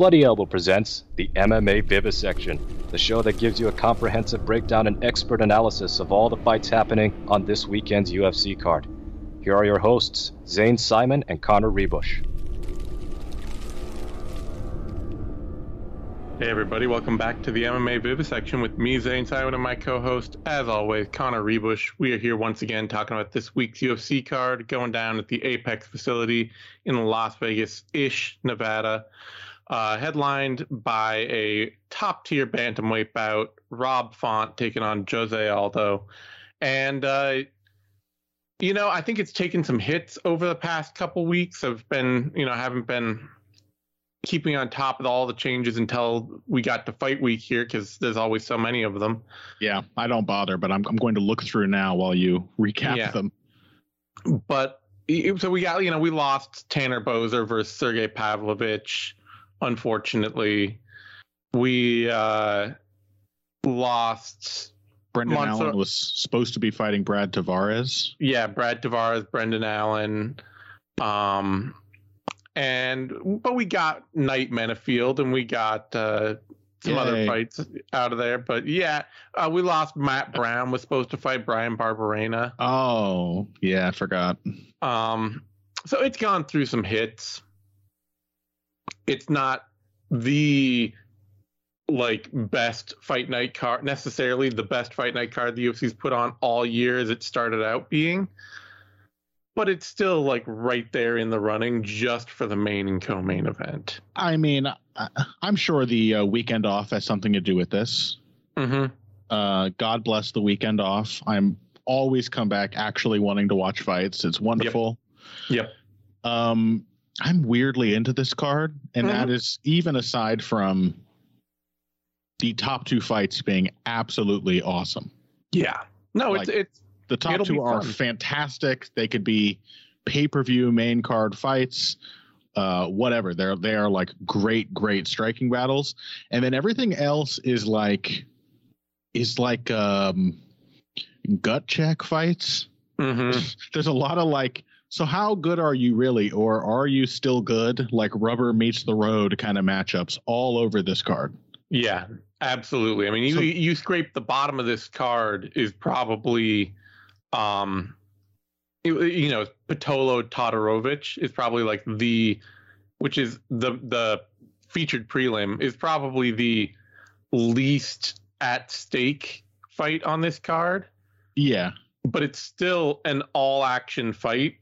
Bloody Elbow presents the MMA Vivisection, the show that gives you a comprehensive breakdown and expert analysis of all the fights happening on this weekend's UFC card. Here are your hosts, Zane Simon and Connor Ruebusch. Hey everybody, welcome back to the MMA Vivisection with me, Zane Simon, and my co-host, as always, Connor Ruebusch. We are here once again talking about this week's UFC card going down at the Apex facility in Las Vegas-ish, Nevada uh, headlined by a top tier bantamweight bout, Rob Font taking on Jose Aldo. And, uh, you know, I think it's taken some hits over the past couple weeks. I've been, you know, haven't been keeping on top of all the changes until we got to fight week here because there's always so many of them. Yeah, I don't bother, but I'm, I'm going to look through now while you recap yeah. them. But so we got, you know, we lost Tanner Boser versus Sergey Pavlovich unfortunately, we uh, lost. Brendan Allen was supposed to be fighting Brad Tavares. Yeah, Brad Tavares, Brendan Allen. Um, and but we got Knight Menifield and we got uh, some Yay. other fights out of there. But yeah, uh, we lost Matt Brown was supposed to fight Bryan Barberena. Oh yeah, I forgot. Um, so it's gone through some hits it's not the like best fight night card necessarily the best fight night card the UFC's put on all year as it started out being but it's still like right there in the running just for the main and co-main event. I mean, I'm sure the uh, weekend off has something to do with this. Mm-hmm. Uh, God bless the weekend off. I'm always come back actually wanting to watch fights. It's wonderful. Yep. yep. Um, I'm weirdly into this card, and mm-hmm. that is even aside from the top two fights being absolutely awesome. Yeah. No, like, it's it's the top two are fantastic. They could be pay per view main card fights, uh, whatever. They're they are like great, great striking battles, and then everything else is like is like um gut check fights. Mm-hmm. There's a lot of like so how good are you really, or are you still good? Like rubber meets the road kind of matchups all over this card. Yeah, absolutely. I mean, you so, you scrape the bottom of this card is probably, um, you, you know, Pitolo Todorovic is probably like the, which is the the featured prelim is probably the least at stake fight on this card. Yeah, but it's still an all action fight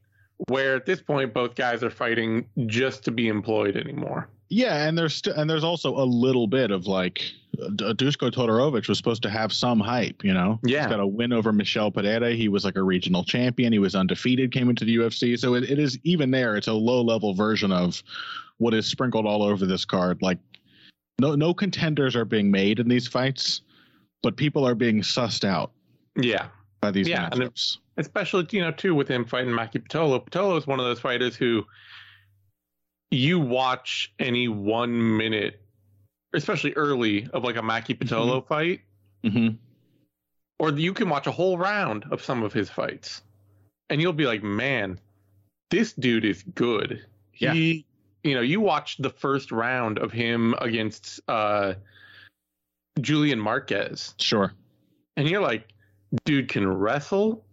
where at this point both guys are fighting just to be employed anymore. Yeah, and there's st- and there's also a little bit of like Dusko Todorovic was supposed to have some hype, you know. Yeah, he's got a win over Michel Pereira. He was like a regional champion. He was undefeated. Came into the UFC, so it, it is even there. It's a low level version of what is sprinkled all over this card. Like no no contenders are being made in these fights, but people are being sussed out. Yeah, by these yeah, matchups especially you know too with him fighting Maki Pitolo. Pitolo is one of those fighters who you watch any one minute, especially early of like a Maki Pitolo mm-hmm. fight, mm-hmm. or you can watch a whole round of some of his fights, and you'll be like, man, this dude is good. Yeah. He, you know, you watch the first round of him against uh, Julian Marquez. Sure. And you're like, dude can wrestle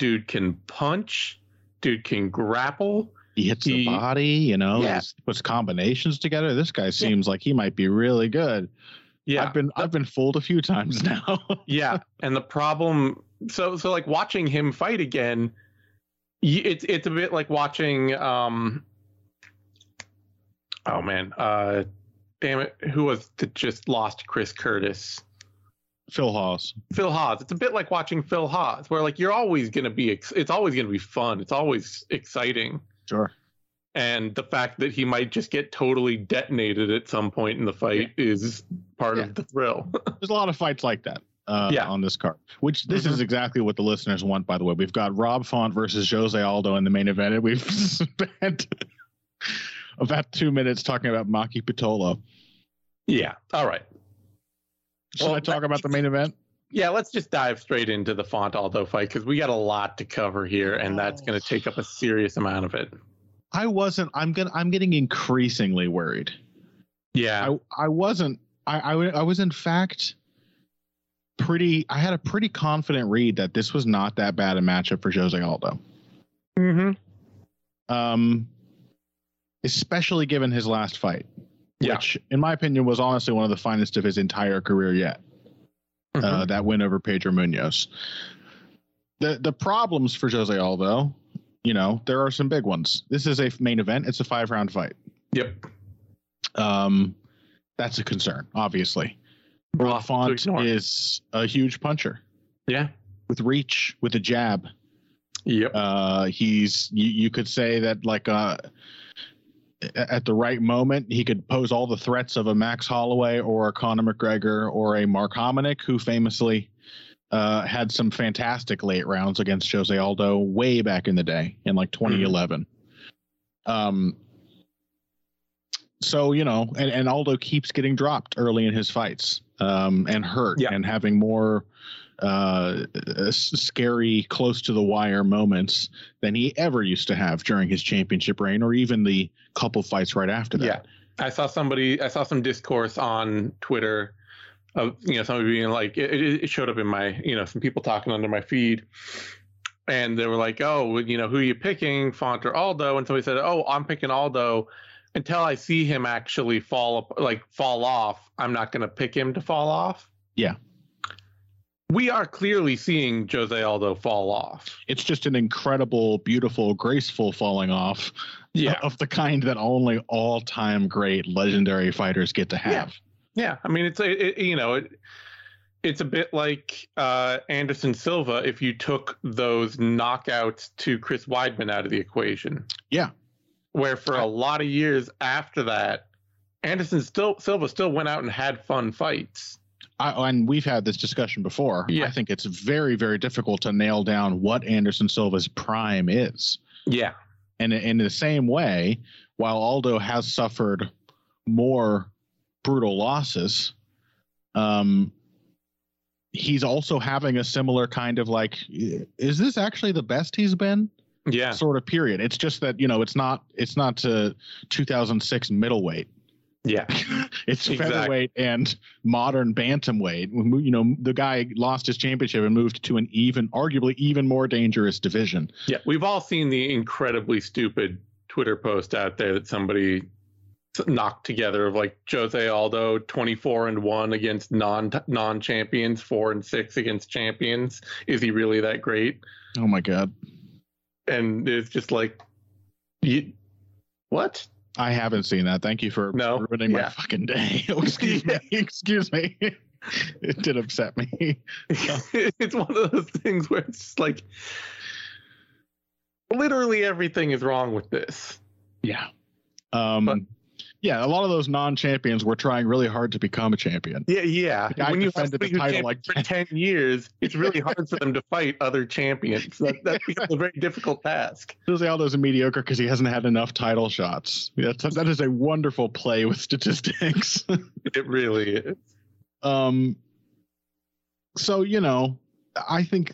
dude can punch, dude can grapple. He hits he, the body, you know, yeah. puts combinations together. This guy seems yeah. like he might be really good. Yeah. I've been I've been fooled a few times now. yeah. And the problem so so like watching him fight again, it's it's a bit like watching um oh man, uh damn it, who was that just lost Chris Curtis? Phil Hawes. Phil Hawes. It's a bit like watching Phil Hawes, where like you're always going to be, it's always going to be fun. It's always exciting. Sure. And the fact that he might just get totally detonated at some point in the fight yeah. is part yeah. of the thrill. There's a lot of fights like that. Uh, yeah. on this card. Which this mm-hmm. is exactly what the listeners want, by the way. We've got Rob Font versus Jose Aldo in the main event, and we've spent about two minutes talking about Maki Pitolo. Yeah. All right. Should well, I talk about the main event? Yeah, let's just dive straight into the Font Aldo fight because we got a lot to cover here, and that's going to take up a serious amount of it. I wasn't. I'm gonna. I'm getting increasingly worried Yeah. I, I wasn't. I, I I was in fact pretty. I had a pretty confident read that this was not that bad a matchup for Jose Aldo. mm-hmm. Um, especially given his last fight, Yeah. which in my opinion was honestly one of the finest of his entire career yet. Mm-hmm. uh, that win over Pedro Munhoz. The the problems for Jose Aldo, you know, there are some big ones. This is a main event. It's a five round fight. Yep. Um, that's a concern, obviously. To is a huge puncher Yeah. with reach, with a jab. Yep. Uh, he's you, you could say that like uh, at the right moment he could pose all the threats of a Max Holloway or a Conor McGregor or a Mark Hominick, who famously uh, had some fantastic late rounds against Jose Aldo way back in the day in like 2011. Um. So you know, and, and Aldo keeps getting dropped early in his fights, um, and hurt, Yeah. and having more uh, scary, close to the wire moments than he ever used to have during his championship reign, or even the couple fights right after that. Yeah. I saw somebody, I saw some discourse on Twitter of, you know, somebody being like, it, it showed up in my, you know, some people talking under my feed. And they were like, oh, you know, who are you picking, Font or Aldo? And somebody said, oh, I'm picking Aldo. Until I see him actually fall, like fall off, I'm not going to pick him to fall off. Yeah. We are clearly seeing Jose Aldo fall off. It's just an incredible, beautiful, graceful falling off of the kind that only all-time great legendary fighters get to have. Yeah, I mean it's it, it, you know it, it's a bit like uh, Anderson Silva if you took those knockouts to Chris Weidman out of the equation. Yeah. Where for a lot of years after that, Anderson still Silva still went out and had fun fights. I, and we've had this discussion before. Yeah. I think it's very, very difficult to nail down what Anderson Silva's prime is. Yeah, And in the same way, while Aldo has suffered more brutal losses, um, he's also having a similar kind of like, is this actually the best he's been? yeah, Sort of period. It's just that you know it's not it's not to 2006 middleweight. Yeah, It's Exactly. featherweight and modern bantamweight. You know, the guy lost his championship and moved to an even, arguably even more dangerous division. yeah. We've all seen the incredibly stupid Twitter post out there that somebody knocked together of like Jose Aldo 24 and 1 against non non champions, 4 and 6 against champions. Is he really that great? Oh my god, And it's just like you, what? I haven't seen that. Thank you for No, ruining my fucking day. Excuse me. Excuse me. it did upset me. it's one of those things where it's just like literally everything is wrong with this. Yeah. Um. But- yeah, a lot of those non-champions were trying really hard to become a champion. Yeah, yeah. The guy when you defended the title like for ten years, it's really hard for them to fight other champions. That, that becomes a very difficult task. Jose Aldo's a mediocre because he hasn't had enough title shots. That's, that is a wonderful play with statistics. It really is. um so you know i think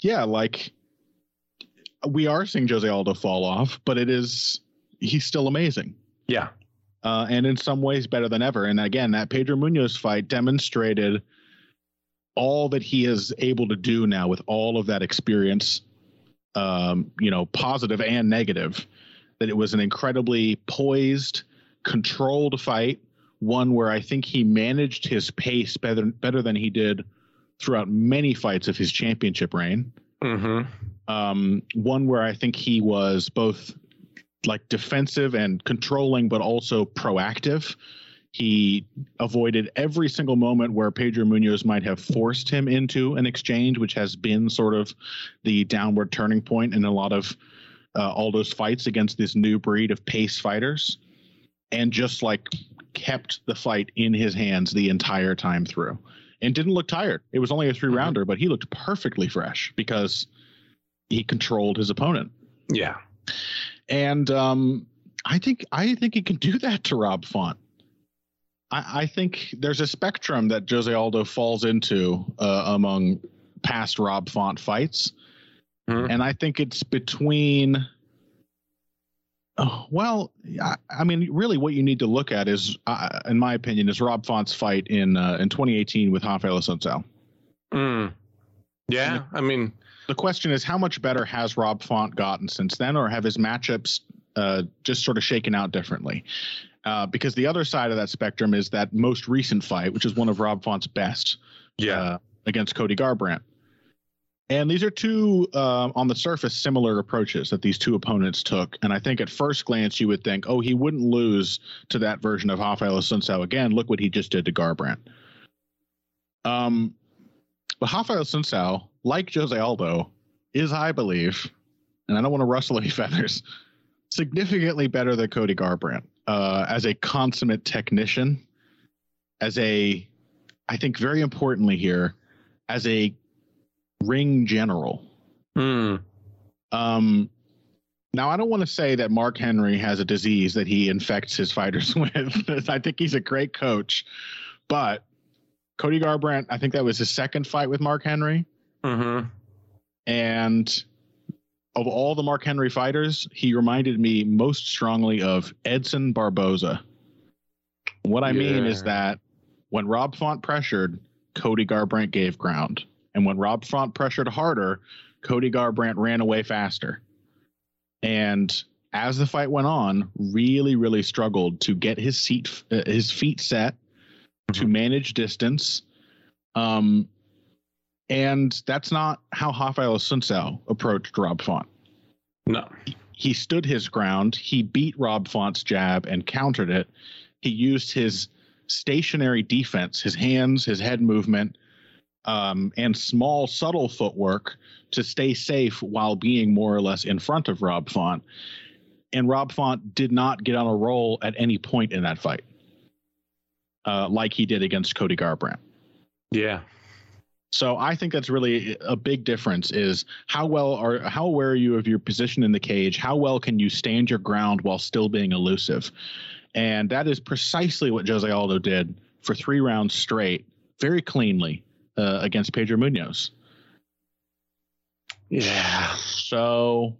yeah like we are seeing jose aldo fall off but it is he's still amazing Yeah, uh, and in some ways better than ever and again that pedro munhoz fight demonstrated all that he is able to do now with all of that experience um, you know positive and negative that it was an incredibly poised controlled fight one where I think he managed his pace better better than he did throughout many fights of his championship reign. hmm Um, one where I think he was both like defensive and controlling, but also proactive. He avoided every single moment where Pedro Munhoz might have forced him into an exchange, which has been sort of the downward turning point in a lot of uh, Aldo's fights against this new breed of pace fighters, and just like kept the fight in his hands the entire time through and didn't look tired. It was only a three rounder, but he looked perfectly fresh because he controlled his opponent. yeah, And um, I think I think he can do that to Rob Font. I, I think there's a spectrum that Jose Aldo falls into uh, among past Rob Font fights, Mhm. and I think it's between Oh, well, I, I mean, really, what you need to look at is, uh, in my opinion, is Rob Font's fight in uh, in 2018 with Rafael Assunção. Mm. Yeah, I mean, The question is, how much better has Rob Font gotten since then, or have his matchups uh, just sort of shaken out differently? Uh, because the other side of that spectrum is that most recent fight, which is one of Rob Font's best, uh, against Cody Garbrandt. And these are two, uh, on the surface, similar approaches that these two opponents took. And I think at first glance, you would think, oh, he wouldn't lose to that version of Rafael Assunção again. Look what he just did to Garbrandt. Um, but Rafael Assunção, like Jose Aldo, is, I believe, and I don't want to rustle any feathers, significantly better than Cody Garbrandt uh, as a consummate technician, as a, I think very importantly here, as a ring general. Mm. Um, now, I don't want to say that Mark Henry has a disease that he infects his fighters with. I think he's a great coach, but Cody Garbrandt, I think that was his second fight with Mark Henry. Mm-hmm. And of all the Mark Henry fighters, he reminded me most strongly of Edson Barboza. What I mean is that when Rob Font pressured, Cody Garbrandt gave ground. And when Rob Font pressured harder, Cody Garbrandt ran away faster. And as the fight went on, really, really struggled to get his seat, uh, his feet set, to Mhm. manage distance. Um, and that's not how Rafael Assunção approached Rob Font. No. He stood his ground. He beat Rob Font's jab and countered it. He used his stationary defense, his hands, his head movement, um, and small, subtle footwork to stay safe while being more or less in front of Rob Font. And Rob Font did not get on a roll at any point in that fight, uh, like he did against Cody Garbrandt. Yeah. So I think that's really a big difference is how well are how aware are you of your position in the cage? How well can you stand your ground while still being elusive? And that is precisely what Jose Aldo did for three rounds straight, very cleanly uh, against Pedro Munhoz. Yeah. So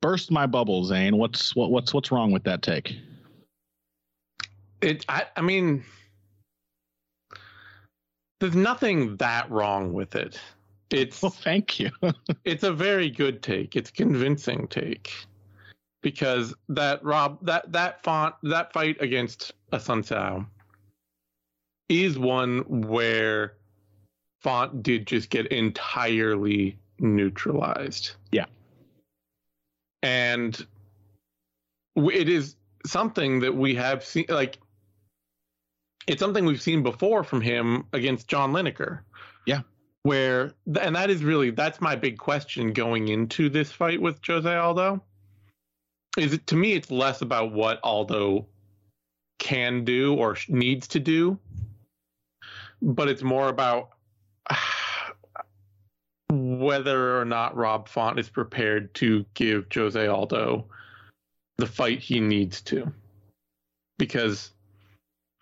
burst my bubble, Zane. What's what, what's what's wrong with that take? It. I. I mean, there's nothing that wrong with it. It's Well, thank you. it's a very good take. It's a convincing take because that Rob that that font that fight against Assunção is one where font did just get entirely neutralized. Yeah. And it is something that we have seen like it's something we've seen before from him against John Lineker. Yeah. Where and that is really that's my big question going into this fight with Jose Aldo. Is it to me it's less about what Aldo can do or needs to do, but it's more about whether or not Rob Font is prepared to give Jose Aldo the fight he needs to. Because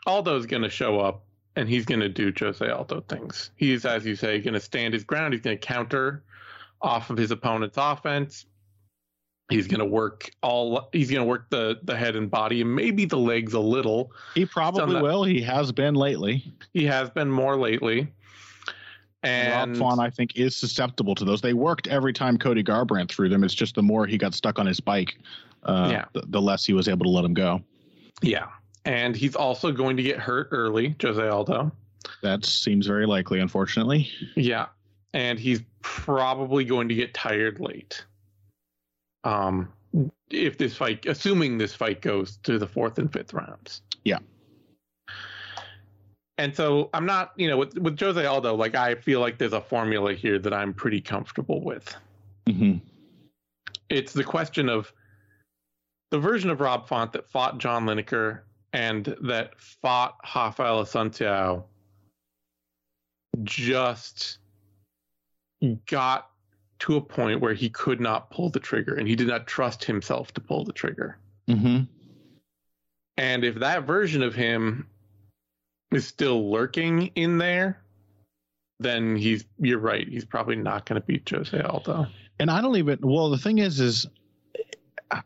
Aldo's going to show up and he's going to do Jose Aldo things. He's, as you say, going to stand his ground. He's going to counter off of his opponent's offense. He's going to work all. He's going to work the the head and body and maybe the legs a little. he probably that- will. He has been lately. He has been more lately. And Rob Font, I think, is susceptible to those. They worked every time Cody Garbrandt threw them. It's just the more he got stuck on his bike, uh, Yeah. the, the less he was able to let him go. yeah, and he's also going to get hurt early, Jose Aldo. That seems very likely, unfortunately. Yeah, and he's probably going to get tired late. Um, if this fight, assuming this fight goes to the fourth and fifth rounds. Yeah. And so I'm not, you know, with with Jose Aldo, like I feel like there's a formula here that I'm pretty comfortable with. Mm-hmm. It's the question of the version of Rob Font that fought John Lineker and that fought Rafael Assunção just got to a point where he could not pull the trigger and he did not trust himself to pull the trigger. hmm And if that version of him is still lurking in there, then he's you're right. He's probably not going to beat Jose Aldo. And I don't even. Well, the thing is, is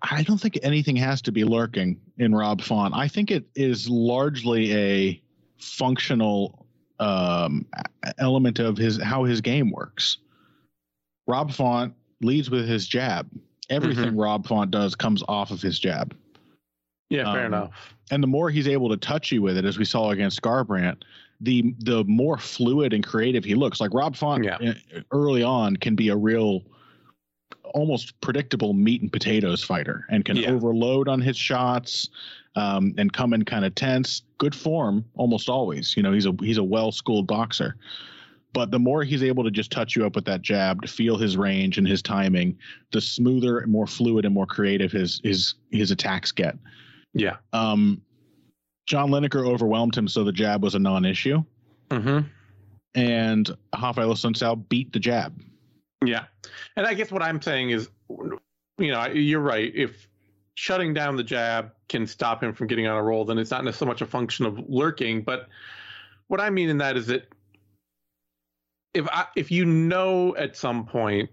I don't think anything has to be lurking in Rob Font. I think it is largely a functional um, element of his how his game works. Rob Font leads with his jab. Everything mm-hmm. Rob Font does comes off of his jab. Yeah, fair um, enough. And the more he's able to touch you with it, as we saw against Garbrandt, the the more fluid and creative he looks. Like Rob Font yeah. Eh, early on can be a real almost predictable meat and potatoes fighter and can yeah. overload on his shots um, and come in kind of tense. Good form almost always. You know, he's a he's a well schooled boxer. But the more he's able to just touch you up with that jab to feel his range and his timing, the smoother and more fluid and more creative his his his attacks get. Yeah. Um, John Lineker overwhelmed him, so the jab was a non-issue. Mm-hmm. And Rafael Assunção beat the jab. Yeah, and I guess what I'm saying is, you know, you're right. If shutting down the jab can stop him from getting on a roll, then it's not so much a function of lurking. But what I mean in that is that if I, if you know at some point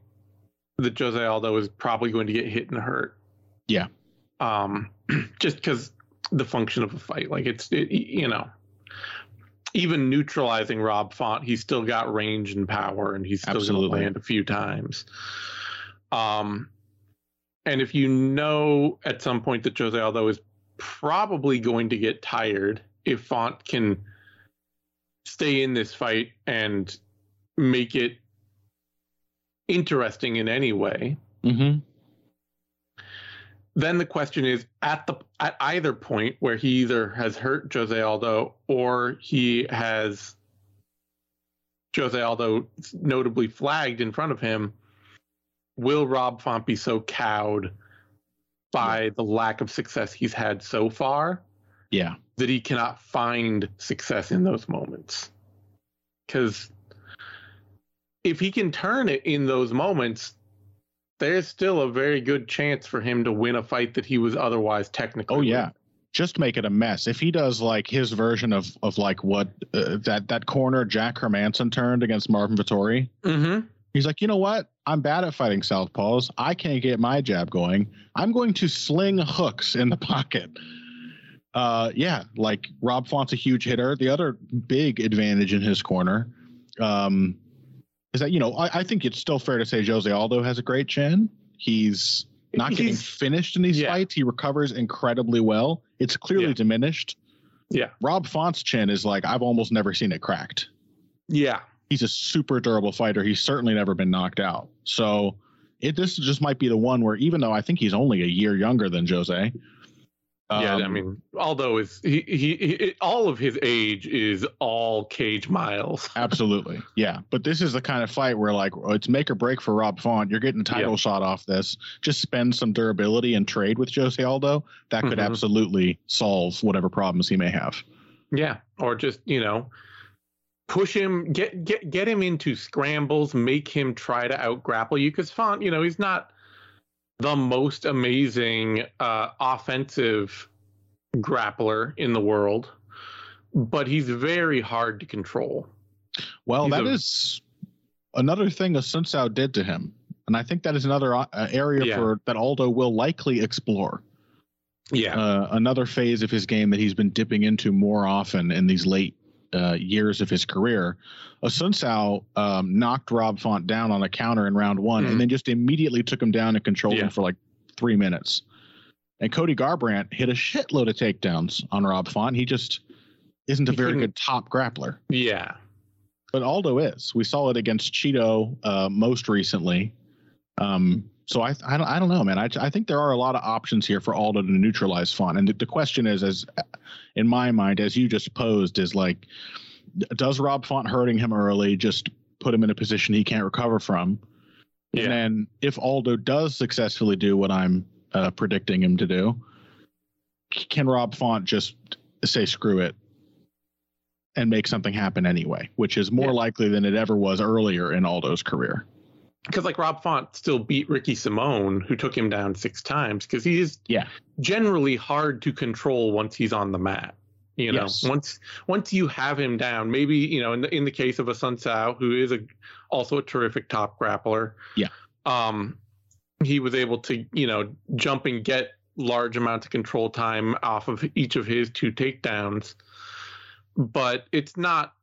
that Jose Aldo is probably going to get hit and hurt, yeah, um, just because the function of a fight, like it's it, you know, even neutralizing Rob Font, he's still got range and power, and he's still going to land a few times. Um, and if you know at some point that Jose Aldo is probably going to get tired, if Font can stay in this fight and make it interesting in any way, mm-hmm then the question is at the at either point where he either has hurt Jose Aldo or he has Jose Aldo notably flagged in front of him, will Rob Font be so cowed by yeah. the lack of success he's had so far? Yeah. That he cannot find success in those moments. Because if he can turn it in those moments, there's still a very good chance for him to win a fight that he was otherwise technically. Oh yeah. Just make it a mess. If he does like his version of of like what uh, that that corner Jack Hermansson turned against Marvin Vettori, mm-hmm. he's like, you know what? I'm bad at fighting southpaws. I can't get my jab going. I'm going to sling hooks in the pocket. Uh, yeah, like Rob Font's a huge hitter. The other big advantage in his corner, um, is that you know I, I, think it's still fair to say Jose Aldo has a great chin. He's not He's, getting finished in these yeah. fights. He recovers incredibly well. It's clearly yeah. diminished. Yeah. Rob Font's chin is like I've almost never seen it cracked. Yeah. He's a super durable fighter. He's certainly never been knocked out. So it this just might be the one where even though I think he's only a year younger than Jose, yeah, I um, mean, although is he, he, he all of his age is all cage miles. absolutely, yeah. But this is the kind of fight where like it's make or break for Rob Font. You're getting a title yep. shot off this. Just spend some durability and trade with Jose Aldo. That could mm-hmm. absolutely solve whatever problems he may have. Yeah, or just you know push him get get get him into scrambles make him try to out grapple you because font you know he's not the most amazing uh, offensive grappler in the world, but he's very hard to control. Well, he's that a, is another thing Assunção did to him, and I think that is another uh, area yeah. for that Aldo will likely explore. Yeah, uh, another phase of his game that he's been dipping into more often in these late uh, years of his career. Assunção um, knocked Rob Font down on a counter in round one, mm. and hmm. then just immediately took him down and controlled yeah. him for like three minutes. And Cody Garbrandt hit a shitload of takedowns on Rob Font. He just isn't a he very good top grappler. Yeah. But Aldo is. We saw it against Chito uh, most recently. Um, so I, I don't I don't know, man. I, I think there are a lot of options here for Aldo to neutralize Font, and the, the question is, as in my mind, as you just posed, is like, does Rob Font hurting him early just put him in a position he can't recover from? Yeah. And then if Aldo does successfully do what I'm uh, predicting him to do, can Rob Font just say screw it and make something happen anyway, which is more yeah. likely than it ever was earlier in Aldo's career because like Rob Font still beat Ricky Simón, who took him down six times, because he's yeah generally hard to control once he's on the mat. You know, yes. once once you have him down, maybe you know in the in the case of Assunção, who is a also a terrific top grappler. Yeah. Um, he was able to, you know, jump and get large amounts of control time off of each of his two takedowns. But it's not,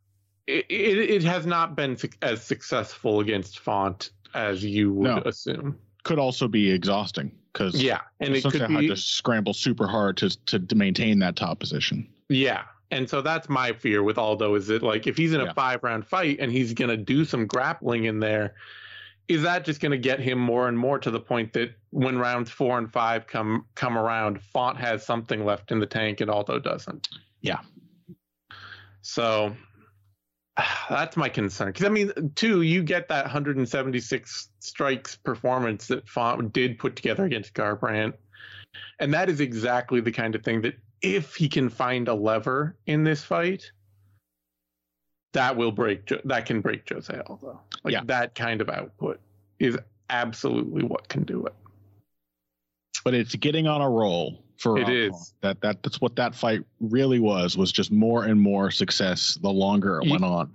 it, it, it has not been as successful against Font as you would No. assume. Could also be exhausting because Yeah. And it could Tzu had to scramble super hard to, to to maintain that top position. Yeah. And so that's my fear with Aldo is that like if he's in a Yeah. five round fight and he's gonna do some grappling in there, is that just gonna get him more and more to the point that when rounds four and five come come around, Font has something left in the tank and Aldo doesn't? Yeah. So that's my concern. Because I mean, too, you get that 176 strikes performance that Font did put together against Garbrandt, and that is exactly the kind of thing that if he can find a lever in this fight, that will break. That can break Jose Aldo. Like Yeah. that kind of output is absolutely what can do it. But it's getting on a roll for It Rob is. Font. That that that's what that fight really was was just more and more success the longer it Ye- went on.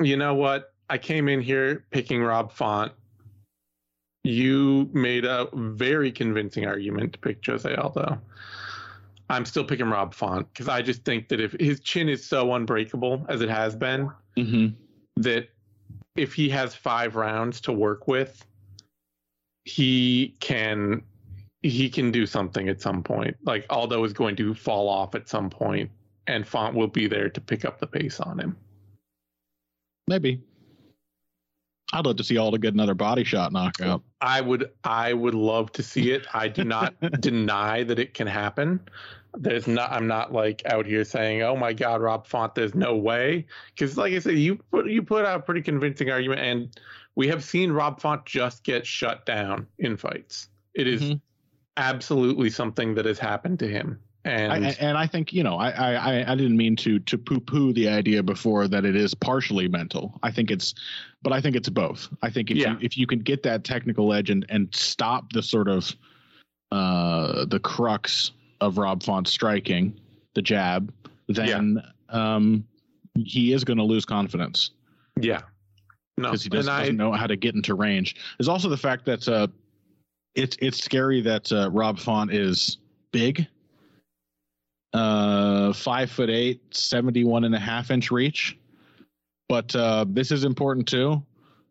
You know what? I came in here picking Rob Font. You made a very convincing argument to pick Jose Aldo. I'm still picking Rob Font because I just think that if his chin is so unbreakable as it has been, Mm-hmm. that if he has five rounds to work with, he can he can do something at some point. Like Aldo is going to fall off at some point, and Font will be there to pick up the pace on him. Maybe. I'd love to see Aldo get another body shot knockout. I would I would love to see it. I do not deny that it can happen. There's not I'm not like out here saying, "Oh my god, Rob Font, there's no way." Cuz like I said, you put you put out a pretty convincing argument and we have seen Rob Font just get shut down in fights. It is Mhm. Absolutely something that has happened to him. And I, and I think you know I, I I- didn't mean to to poo poo the idea before that it is partially mental. I think it's, but I think it's both. I think if Yeah. you if you can get that technical edge and and stop the sort of uh the crux of Rob Font's striking, the jab, then um he is going to lose confidence yeah. No. because he doesn't, I, doesn't know how to get into range. There's also the fact that uh, it's it's scary that uh, Rob Font is big, uh, five foot eight, 71 and a half inch reach. But uh, this is important too.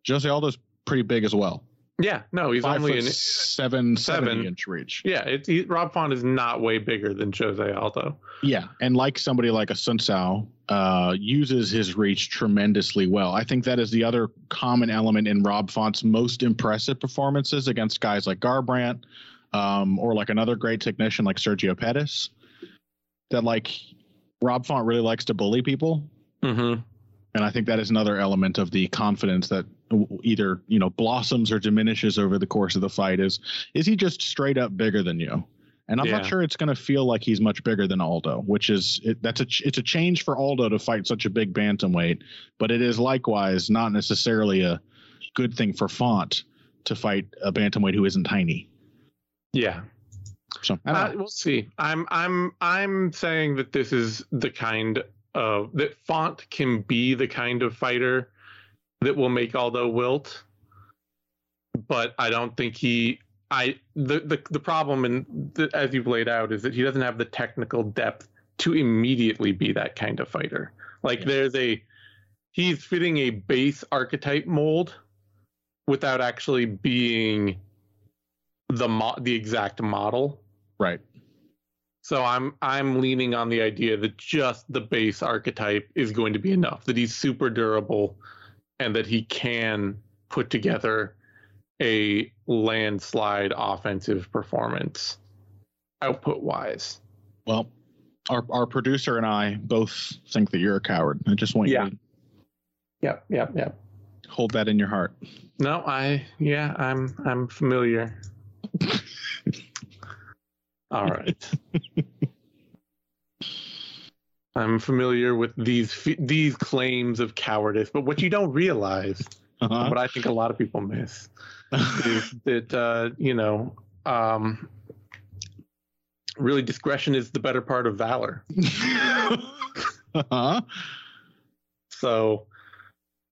Jose Aldo's pretty big as well. Yeah, no, he's five only an seven, seven. inch reach. Yeah, it's he, Rob Font is not way bigger than Jose Aldo. Yeah, and like somebody like Assunção, uh, uses his reach tremendously well. I think that is the other common element in Rob Font's most impressive performances against guys like Garbrandt, um, or like another great technician like Sergio Pettis. That like Rob Font really likes to bully people, Mm-hmm. and I think that is another element of the confidence that either you know blossoms or diminishes over the course of the fight. Is is he just straight up bigger than you? And I'm Yeah. not sure it's going to feel like he's much bigger than Aldo, which is it, that's a ch- it's a change for Aldo to fight such a big bantamweight, but it is likewise not necessarily a good thing for Font to fight a bantamweight who isn't tiny. Yeah. So I don't Uh, we'll see. I'm I'm I'm saying that this is the kind of that Font can be the kind of fighter that will make Aldo wilt, but I don't think he. I the the the problem and as you've laid out is that he doesn't have the technical depth to immediately be that kind of fighter. Like Yeah. there's a he's fitting a base archetype mold without actually being the mo- the exact model. right. So I'm I'm leaning on the idea that just the base archetype is going to be enough. That he's super durable, and that he can put together a landslide offensive performance, output wise. Well, our our producer and I both think that you're a coward. I just want Yeah. you to Yep, yep, yep. hold that in your heart. No, I yeah, I'm I'm familiar. All right. I'm familiar with these these claims of cowardice, but what you don't realize, Uh-huh. what I think a lot of people miss, is that uh, you know, um, really discretion is the better part of valor. uh-huh. So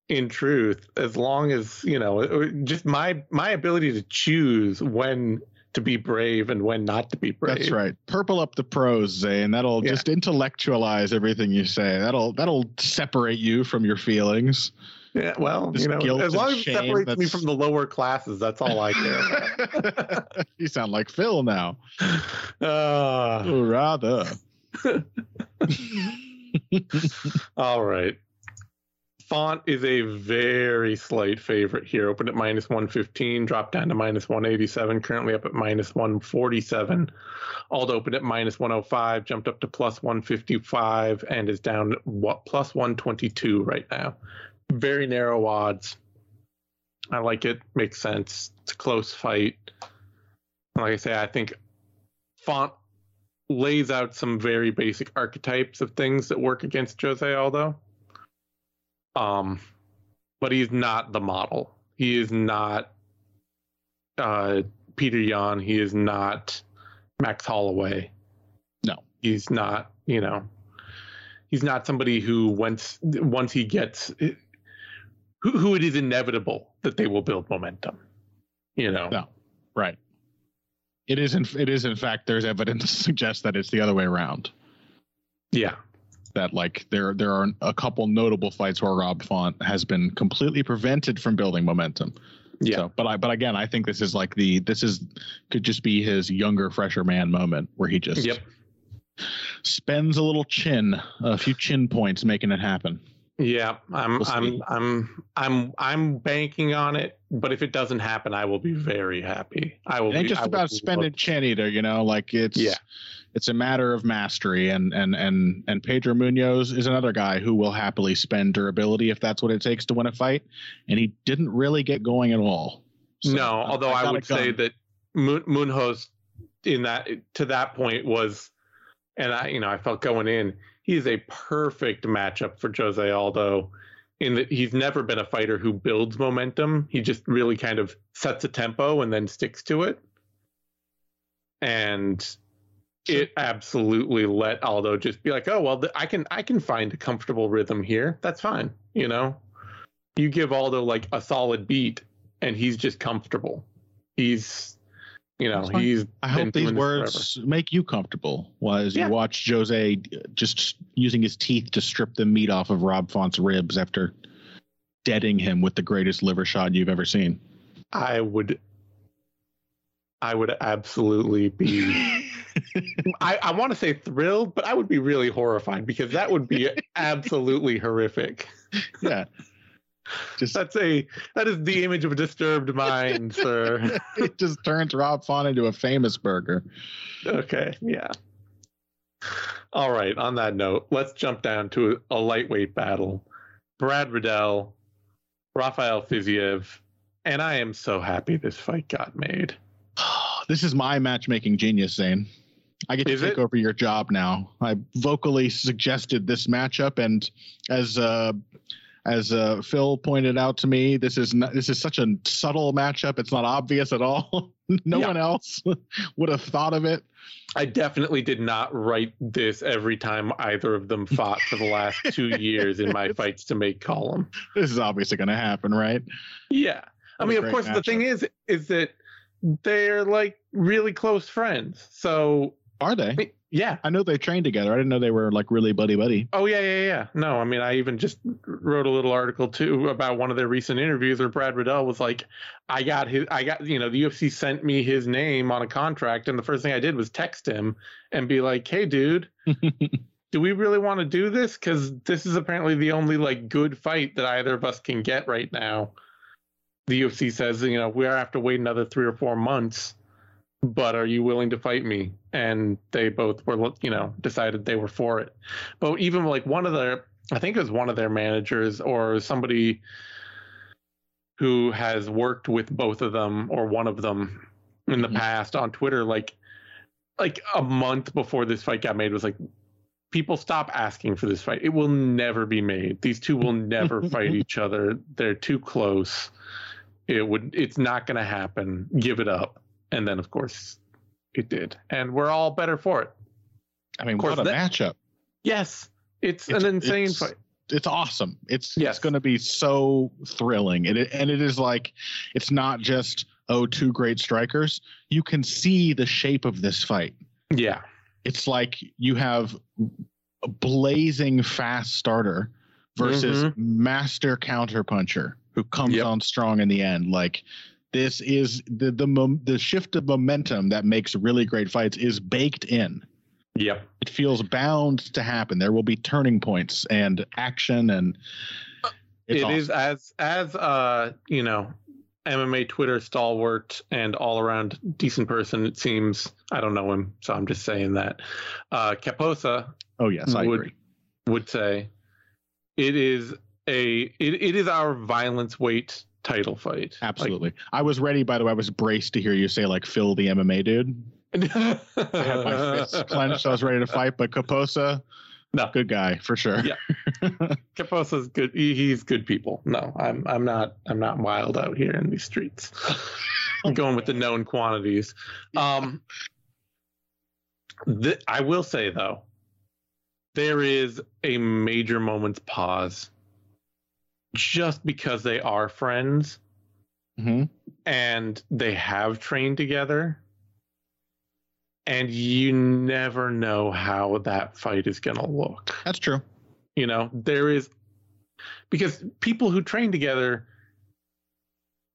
in truth, as long as you know, just my my ability to choose when to be brave and when not to be brave. That's right. Purple up the prose, Zane. That'll Yeah. just intellectualize everything you say. That'll that'll separate you from your feelings. Yeah, well, you know, as long as it separates me from the lower classes, that's all I care about. you sound like Phil now. Uh, rather. all right. Font is a very slight favorite here. Opened at minus 115, dropped down to minus 187, currently up at minus 147. Aldo opened at minus 105, jumped up to plus 155, and is down what plus 122 right now. Very narrow odds. I like it. Makes sense. It's a close fight. Like I say, I think Font lays out some very basic archetypes of things that work against Jose Aldo. Um, but he's not the model. He is not uh, Petr Yan. He is not Max Holloway. No. he's not. You know, he's not somebody who once once he gets who who it is inevitable that they will build momentum. You know. No. Right. It is in it is in fact there's evidence to suggest that it's the other way around. Yeah. That like there there are a couple notable fights where Rob Font has been completely prevented from building momentum. Yeah. So, but I but again, I think this is like the this is could just be his younger, fresher man moment where he just Yep. spends a little chin, a few chin points, making it happen. Yeah, I'm We'll I'm. I'm I'm I'm banking on it, but if it doesn't happen, I will be very happy. I will It ain't be, just I about spending chin either, you know. Like it's Yeah. It's a matter of mastery, and and and and Pedro Munhoz is another guy who will happily spend durability if that's what it takes to win a fight, and he didn't really get going at all. So, no, although I, a would say that Munhoz in that to that point was, and I you know I felt going in, he is a perfect matchup for Jose Aldo. In that he's never been a fighter who builds momentum. He just really kind of sets a tempo and then sticks to it. And it absolutely let Aldo just be like, "Oh well, th- I can I can find a comfortable rhythm here. That's fine." You know, you give Aldo like a solid beat, and he's just comfortable. He's, you know, he's. I hope these doing this words make you comfortable. While as Yeah. you watch Jose uh, just using his teeth to strip the meat off of Rob Font's ribs after deading him with the greatest liver shot you've ever seen. I would. I would absolutely be. I, I want to say thrilled, but I would be really horrified because that would be absolutely horrific. yeah. Just That's a that is the image of a disturbed mind, sir. it just turns Rob Font into a famous burger. Okay, yeah. All right. On that note, let's jump down to a, a lightweight battle. Brad Riddell, Rafael Fiziev, and I am so happy this fight got made. This is my matchmaking genius, Zane. I get to Is take it? over your job now. I vocally suggested this matchup, and as uh, as uh, Phil pointed out to me, this is not, this is such a subtle matchup. It's not obvious at all. no Yeah. one else would have thought of it. I definitely did not write this every time either of them fought for the last two years in my fights to make column. This is obviously going to happen, right? Yeah. I mean, of course, the thing is, is that they're like really close friends. So, Are they? yeah. I know they trained together. I didn't know they were like really buddy buddy. Oh yeah, yeah, yeah. No, I mean, I even just wrote a little article too about one of their recent interviews where Brad Riddell was like, "I got his, I got, you know, the UFC sent me his name on a contract, and the first thing I did was text him and be like, hey, dude." Do we really want to do this? Because this is apparently the only like good fight that either of us can get right now. The UFC says, you know, we have to wait another three or four months but are you willing to fight me? And they both were, you know, decided they were for it. But even like one of their, I think it was one of their managers or somebody who has worked with both of them or one of them in the Mhm. past on Twitter, like, like a month before this fight got made, was like, people stop asking for this fight. It will never be made. These two will never fight each other. They're too close. It would. It's not going to happen. Give it up. And then, of course, it did, and we're all better for it. I mean, what a that- matchup. Yes, it's, It's- an insane it's- fight. it's awesome. It's Yes. it's going to be so thrilling. It, and it is like it's not just oh two great strikers. You can see the shape of this fight. Yeah. It's like you have a blazing fast starter versus mm-hmm. master counterpuncher who comes Yep. on strong in the end. Like this is the the the shift of momentum that makes really great fights is baked in. Yep. It feels bound to happen. There will be turning points and action and It it's is as as uh you know MMA Twitter stalwart and all around decent person. It seems I don't know him, so I'm just saying that. Uh, Caposa Oh yes, I would- agree. would say it is a it, it is our violence weight title fight. Absolutely. I was ready. By the way, I was braced to hear you say like Phil the MMA dude. I had my fists clenched. I was ready to fight, but Caposa, No. good guy for sure. Yeah. Caposa's good. He, he's good people. No, I'm I'm not I'm not wild out here in these streets. I'm going with the known quantities. Um, th- I will say though, there is a major moment's pause, just because they are friends hmm and they have trained together. And you never know how that fight is going to look That's true. you know there is because people who train together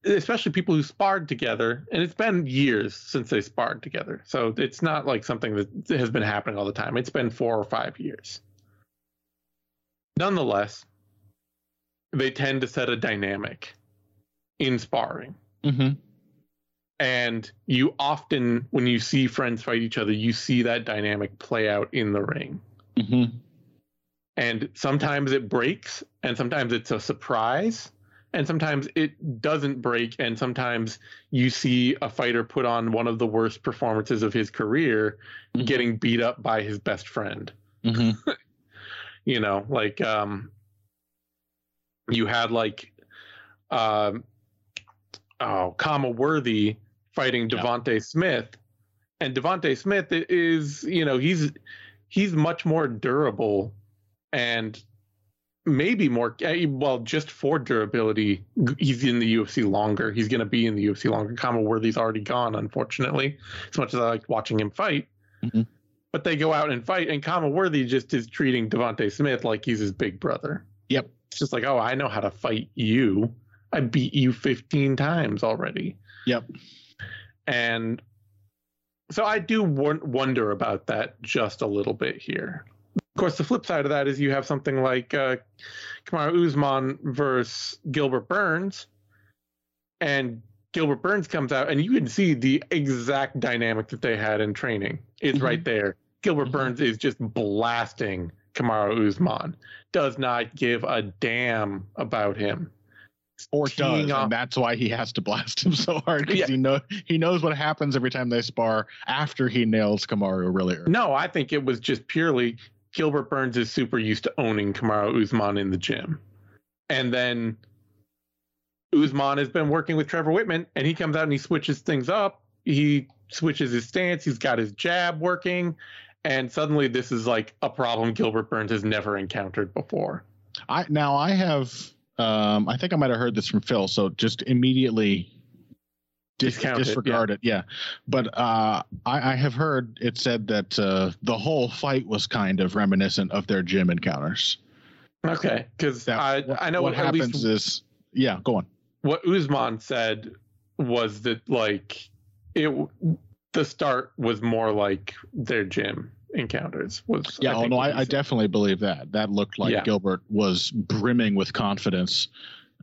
especially people who sparred together and it's been years since they sparred together so it's not like something that has been happening all the time it's been four or five years nonetheless they tend to set a dynamic in sparring. Hmm and you often when you see friends fight each other you see that dynamic play out in the ring. Hmm and sometimes it breaks and sometimes it's a surprise and sometimes it doesn't break and sometimes you see a fighter put on one of the worst performances of his career Mhm. getting beat up by his best friend. Hmm you know like um you had like um oh Khama Worthy fighting Yeah. Devonte Smith and Devonte Smith is you know he's he's much more durable and maybe more eh, well just for durability he's in the UFC longer he's going to be in the UFC longer Khama Worthy's already gone unfortunately as much as I like watching him fight Mhm. but they go out and fight and Khama Worthy just is treating Devonte Smith like he's his big brother Yep. It's just like oh I know how to fight you I beat you 15 times already Yep. and so I do wonder about that just a little bit here. Of course, the flip side of that is you have something like uh, Kamaru Usman versus Gilbert Burns, and Gilbert Burns comes out, and you can see the exact dynamic that they had in training. It's Mhm. right there. Gilbert Mhm. Burns is just blasting Kamaru Usman, does not give a damn about him. Or does, off- and that's why he has to blast him so hard because Yeah. he know he knows what happens every time they spar after he nails Kamaru really early. No, I think it was just purely Gilbert Burns is super used to owning Kamaru Usman in the gym. And then Usman has been working with Trevor Wittman and he comes out and he switches things up. He switches his stance, he's got his jab working, and suddenly this is like a problem Gilbert Burns has never encountered before. I now I have um I think I might have heard this from Phil, so just immediately dis- Discount it, disregard it, yeah. But uh I, I have heard it said that uh the whole fight was kind of reminiscent of their gym encounters. Okay, because I what, I know what at happens least is yeah, go on. what Usman said was that like it the start was more like their gym encounters was Yeah, oh no, I, I definitely believe that. That looked like Yeah. Gilbert was brimming with confidence.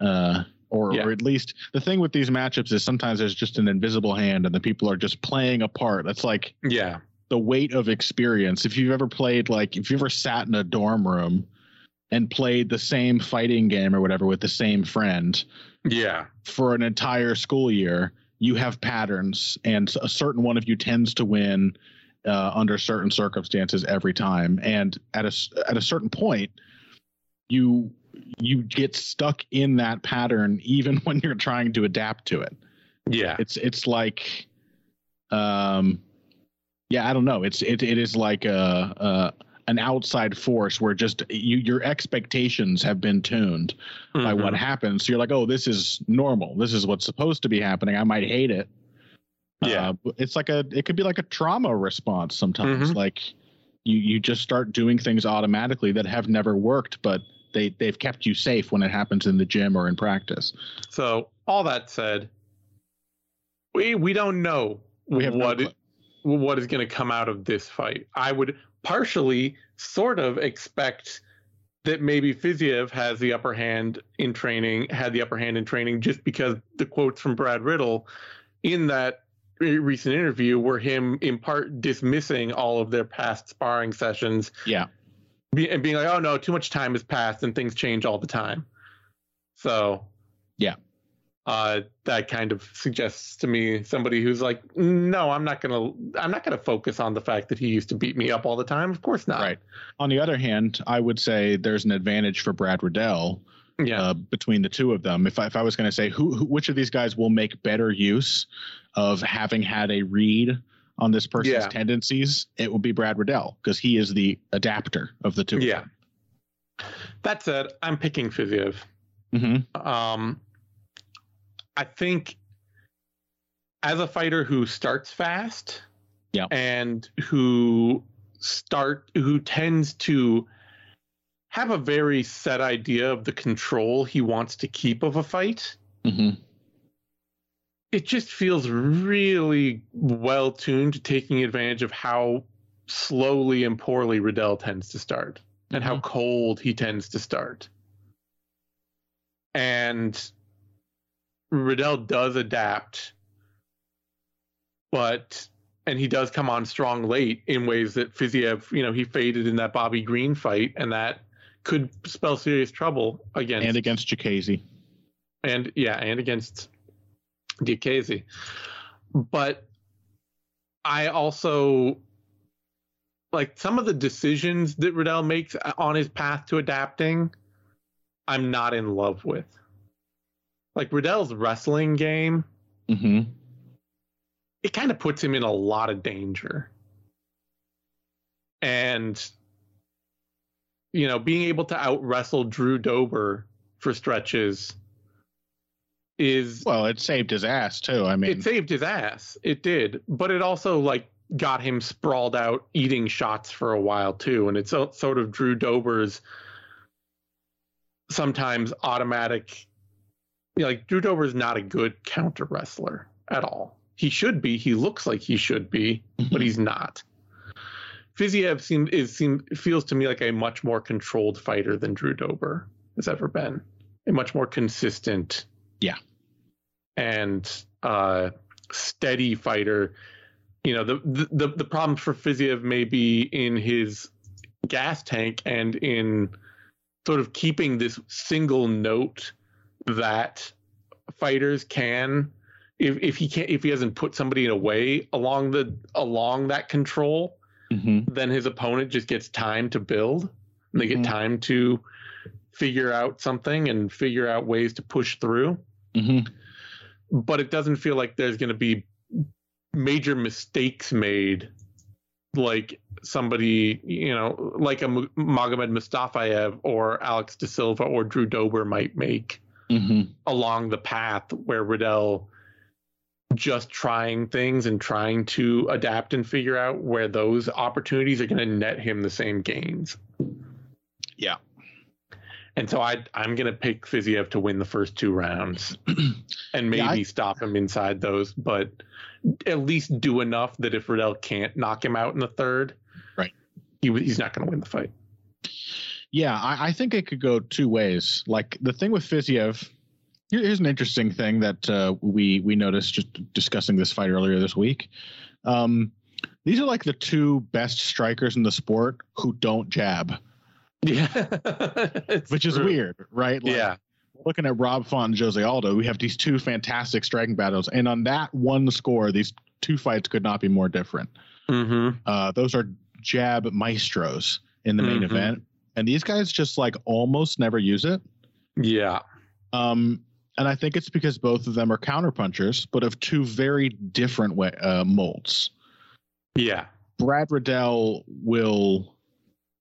Uh or, Yeah. or at least the thing with these matchups is sometimes there's just an invisible hand and the people are just playing a part. That's like yeah the weight of experience. If you've ever played like if you ever sat in a dorm room and played the same fighting game or whatever with the same friend yeah for an entire school year, you have patterns and a certain one of you tends to win uh, under certain circumstances every time. And at a at a certain point, you you get stuck in that pattern even when you're trying to adapt to it yeah it's it's like um yeah i don't know it's it, it is like a, a an outside force where just you, your expectations have been tuned mm-hmm. by what mm-hmm. happens. So you're like, oh, this is normal. This is what's supposed to be happening. I might hate it. Yeah, uh, it's like a it could be like a trauma response sometimes. Mm-hmm. Like you you just start doing things automatically that have never worked, but they they've kept you safe when it happens in the gym or in practice. So all that said, we we don't know we what no what is going to come out of this fight. I would partially sort of expect that maybe Fiziev has the upper hand in training, had the upper hand in training, just because the quotes from Brad Riddell in that recent interview were him in part dismissing all of their past sparring sessions. Yeah. and being like, oh no, too much time has passed and things change all the time. So, yeah uh, that kind of suggests to me somebody who's like, no, I'm not gonna, I'm not gonna focus on the fact that he used to beat me up all the time. Of course not. Right. On the other hand, I would say there's an advantage for Brad Riddell. Yeah. Uh, between the two of them, if I, if I was going to say who, who, which of these guys will make better use of having had a read on this person's yeah. tendencies, it would be Brad Riddell because he is the adapter of the two. Yeah. That said, I'm picking Fiziev. Mm-hmm. Um, I think as a fighter who starts fast, yeah, and who start who tends to have a very set idea of the control he wants to keep of a fight. Mm-hmm. It just feels really well tuned taking advantage of how slowly and poorly Riddell tends to start and mm-hmm. how cold he tends to start. And Riddell does adapt, but and he does come on strong late in ways that Fiziev, you know, he faded in that Bobby Green fight, and that could spell serious trouble against and against Diakiese. And yeah, and against Diakiese. But I also like some of the decisions that Riddell makes on his path to adapting, I'm not in love with like Riddell's wrestling game, mm-hmm. it kind of puts him in a lot of danger. And you know, being able to out wrestle Drew Dober for stretches is well, it saved his ass too. I mean, it saved his ass. It did, but it also like got him sprawled out eating shots for a while too. And it's sort of Drew Dober's sometimes automatic you like Drew Dober is not a good counter wrestler at all. He should be. He looks like he should be, but mm-hmm. he's not. Fiziev seems is seem feels to me like a much more controlled fighter than Drew Dober has ever been. A much more consistent, yeah, and uh, steady fighter. You know, the the the problem for Fiziev may be in his gas tank and in sort of keeping this single note that fighters can if if he can't if he hasn't put somebody in a way along the along that control, mm-hmm. then his opponent just gets time to build. And they mm-hmm. get time to figure out something and figure out ways to push through. Mm-hmm. But it doesn't feel like there's going to be major mistakes made like somebody, you know, like a Magomed Mustafayev or Alex da Silva or Drew Dober might make mm-hmm. along the path where Riddell just trying things and trying to adapt and figure out where those opportunities are going to net him the same gains. Yeah. And so I I'm going to pick Fiziev to win the first two rounds and maybe yeah, I, stop him inside those, but at least do enough that if Riddell can't knock him out in the third, right, he, he's not going to win the fight. Yeah, I, I, think it could go two ways. Like the thing with Fiziev, here's an interesting thing that uh, we we noticed just discussing this fight earlier this week. Um, these are like the two best strikers in the sport who don't jab. Yeah, which is weird, right? Like, yeah. Looking at Rob Font and Jose Aldo, we have these two fantastic striking battles, and on that one score, these two fights could not be more different. Mm-hmm. Uh, those are jab maestros in the main mm-hmm. event and these guys just like almost never use it. Yeah. Um, and I think it's because both of them are counterpunchers, but of two very different way, uh, molds. Yeah. Brad Riddell will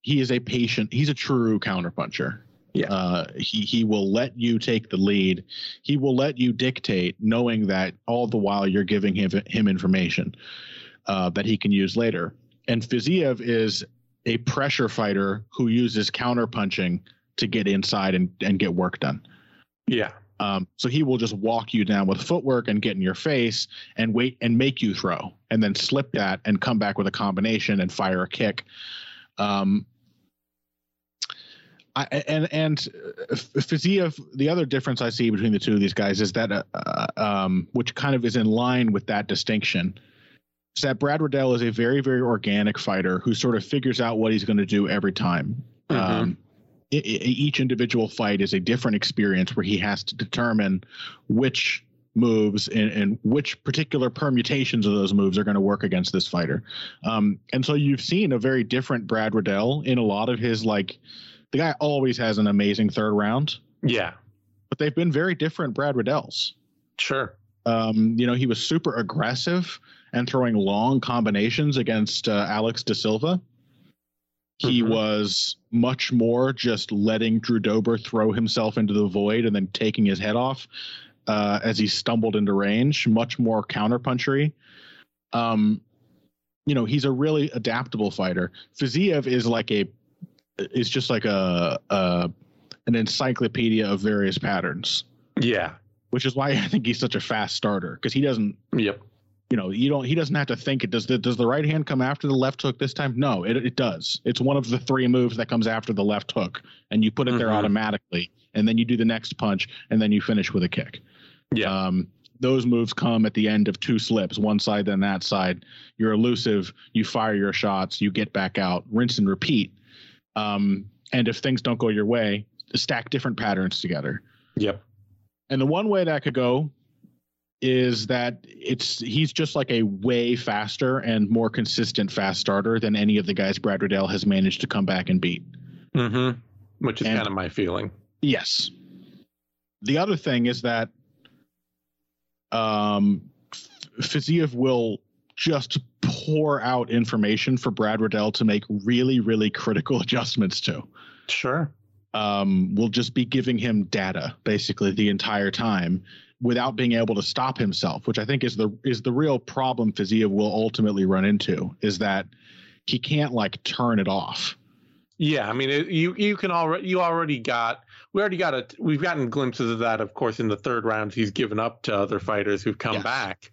he is a patient. He's a true counterpuncher. Yeah. Uh, he he will let you take the lead. He will let you dictate, knowing that all the while you're giving him him information uh, that he can use later. And Fiziev is a pressure fighter who uses counterpunching to get inside and, and get work done. Yeah. Um, so he will just walk you down with footwork and get in your face and wait and make you throw and then slip that and come back with a combination and fire a kick. Um, I, and and uh, Fiziev, the other difference I see between the two of these guys is that, uh, uh, um, which kind of is in line with that distinction, is that Brad Riddell is a very very organic fighter who sort of figures out what he's going to do every time. Mhm. Um, each individual fight is a different experience where he has to determine which moves and, and which particular permutations of those moves are going to work against this fighter. Um, and so you've seen a very different Brad Riddell in a lot of his like the guy always has an amazing third round, Yeah. but they've been very different Brad Riddells. Sure. Um, you know, he was super aggressive and throwing long combinations against uh, Alex da Silva. He Mhm. was much more just letting Drew Dober throw himself into the void and then taking his head off uh, as he stumbled into range. Much more counterpunchery. Um, you know, he's a really adaptable fighter. Fiziev is like a is just like a, a an encyclopedia of various patterns Yeah. which is why I think he's such a fast starter because he doesn't, Yep. You know, you don't, he doesn't have to think it. Does the does the right hand come after the left hook this time? No, it it does. It's one of the three moves that comes after the left hook, and you put it there Mhm. automatically, and then you do the next punch, and then you finish with a kick. Yeah. Um, those moves come at the end of two slips, one side then that side. You're elusive. You fire your shots. You get back out. Rinse and repeat. Um, and if things don't go your way, stack different patterns together. Yep. And the one way that could go is that it's he's just like a way faster and more consistent fast starter than any of the guys Brad Riddell has managed to come back and beat. Mm-hmm. Which is And- kind of my feeling. Yes. The other thing is that um Fiziev will just pour out information for Brad Riddell to make really, really critical adjustments to. Sure. um, we'll just be giving him data basically the entire time without being able to stop himself, which I think is the is the real problem Fiziev will ultimately run into is that he can't like turn it off. Yeah, I mean, it, you you can already you already got we already got a we've gotten glimpses of that, of course, in the third round. He's given up to other fighters who've come Yes. back,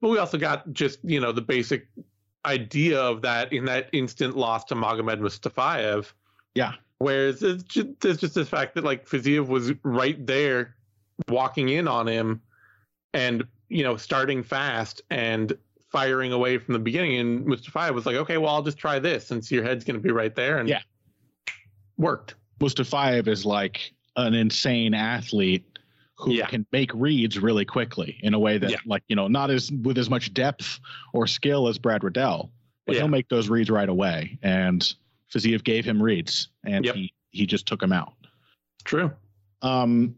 but we also got just you know the basic idea of that in that instant loss to Magomed Mustafayev. Yeah. Whereas it's just, there's just the fact that like Fiziev was right there, walking in on him, and you know starting fast and firing away from the beginning. And Mustafayev was like, okay, well I'll just try this since your head's going to be right there, and Yeah. worked. Mustafayev is like an insane athlete who Yeah. can make reads really quickly in a way that Yeah. like you know not as with as much depth or skill as Brad Riddell, but Yeah. he'll make those reads right away. And Fiziev gave him reads, and Yep. he he just took him out. True. Um,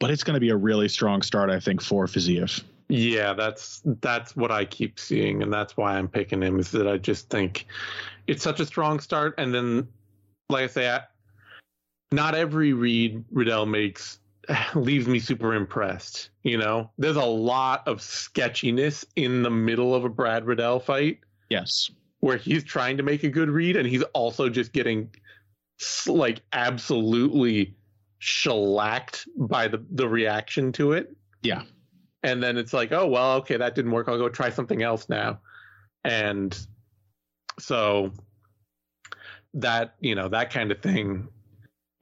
but it's going to be a really strong start, I think, for Fiziev. Yeah, that's that's what I keep seeing, and that's why I'm picking him. Is that I just think it's such a strong start, and then, like I say, I, not every read Riddell makes leaves me super impressed. You know, there's a lot of sketchiness in the middle of a Brad Riddell fight Yes. where he's trying to make a good read, and he's also just getting like absolutely shellacked by the the reaction to it Yeah. and then it's like, oh well, okay, that didn't work. I'll go try something else now. And so that you know that kind of thing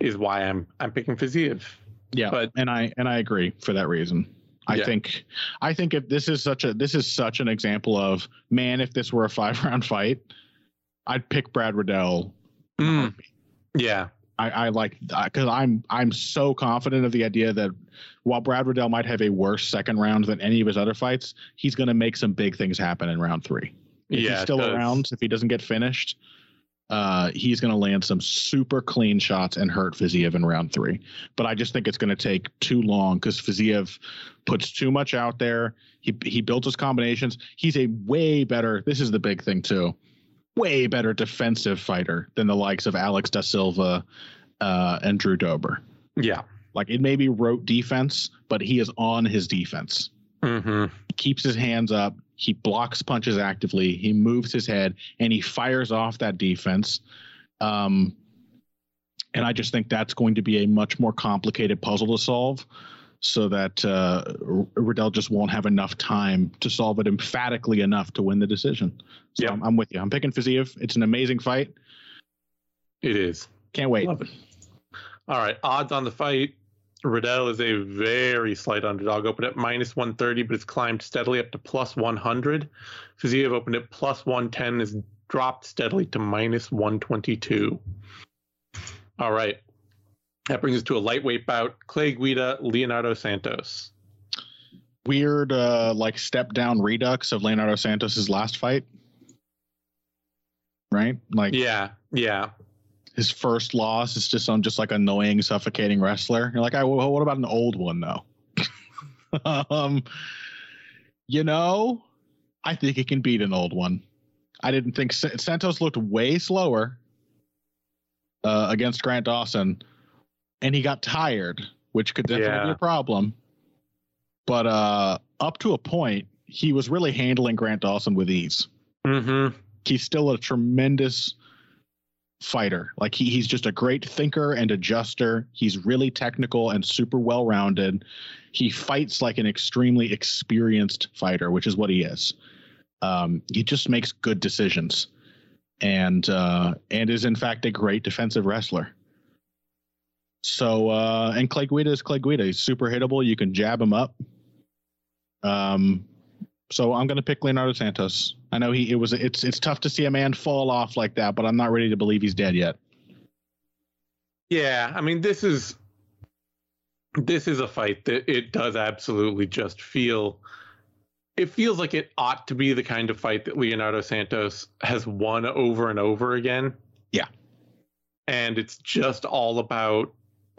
is why I'm I'm picking Fiziev. Yeah. But- and I and I agree for that reason. I Yeah. think I think if this is such a this is such an example of man, if this were a five round fight, I'd pick Brad Riddell. Mm, yeah, I, I like because I'm I'm so confident of the idea that while Brad Riddell might have a worse second round than any of his other fights, he's going to make some big things happen in round three. If yeah. he's still around, if he doesn't get finished, uh, he's going to land some super clean shots and hurt Fiziev in round three. But I just think it's going to take too long because Fiziev puts too much out there. He he built his combinations. He's a way better. This is the big thing too. Way better defensive fighter than the likes of Alex da Silva uh, and Drew Dober. Yeah. Like it may be rote defense, but he is on his defense. Mm-hmm. He keeps his hands up. He blocks punches actively. He moves his head and he fires off that defense. Um, and I just think that's going to be a much more complicated puzzle to solve so that uh, Riddell just won't have enough time to solve it emphatically enough to win the decision. So Yeah. I'm, I'm with you. I'm picking Fiziev. It's an amazing fight. It is. Can't wait. Love it. All right. Odds on the fight. Riddell is a very slight underdog. Opened at minus 130, but it's climbed steadily up to plus 100. Fiziev opened at plus 110, has dropped steadily to minus 122. All right. That brings us to a lightweight bout. Clay Guida, Leonardo Santos. Weird, uh, like step down redux of Leonardo Santos's last fight. Right? Like Yeah, yeah. his first loss is just on just like annoying, suffocating wrestler. You're like, I, well, what about an old one though? um, you know, I think he can beat an old one. I didn't think Sa- Santos looked way slower uh, against Grant Dawson, and he got tired, which could definitely be a problem. But uh, up to a point, he was really handling Grant Dawson with ease Mm-hmm. He's still a tremendous fighter. Like he, he's just a great thinker and adjuster. He's really technical and super well rounded. He fights like an extremely experienced fighter, which is what he is. Um, he just makes good decisions, and uh, and is in fact a great defensive wrestler. So uh, and Clay Guida is Clay Guida. He's super hittable. You can jab him up. Um, so I'm going to pick Leonardo Santos. I know he it was it's it's tough to see a man fall off like that, but I'm not ready to believe he's dead yet. Yeah, I mean this is this is a fight that it does absolutely just feel it feels like it ought to be the kind of fight that Leonardo Santos has won over and over again. Yeah. And it's just all about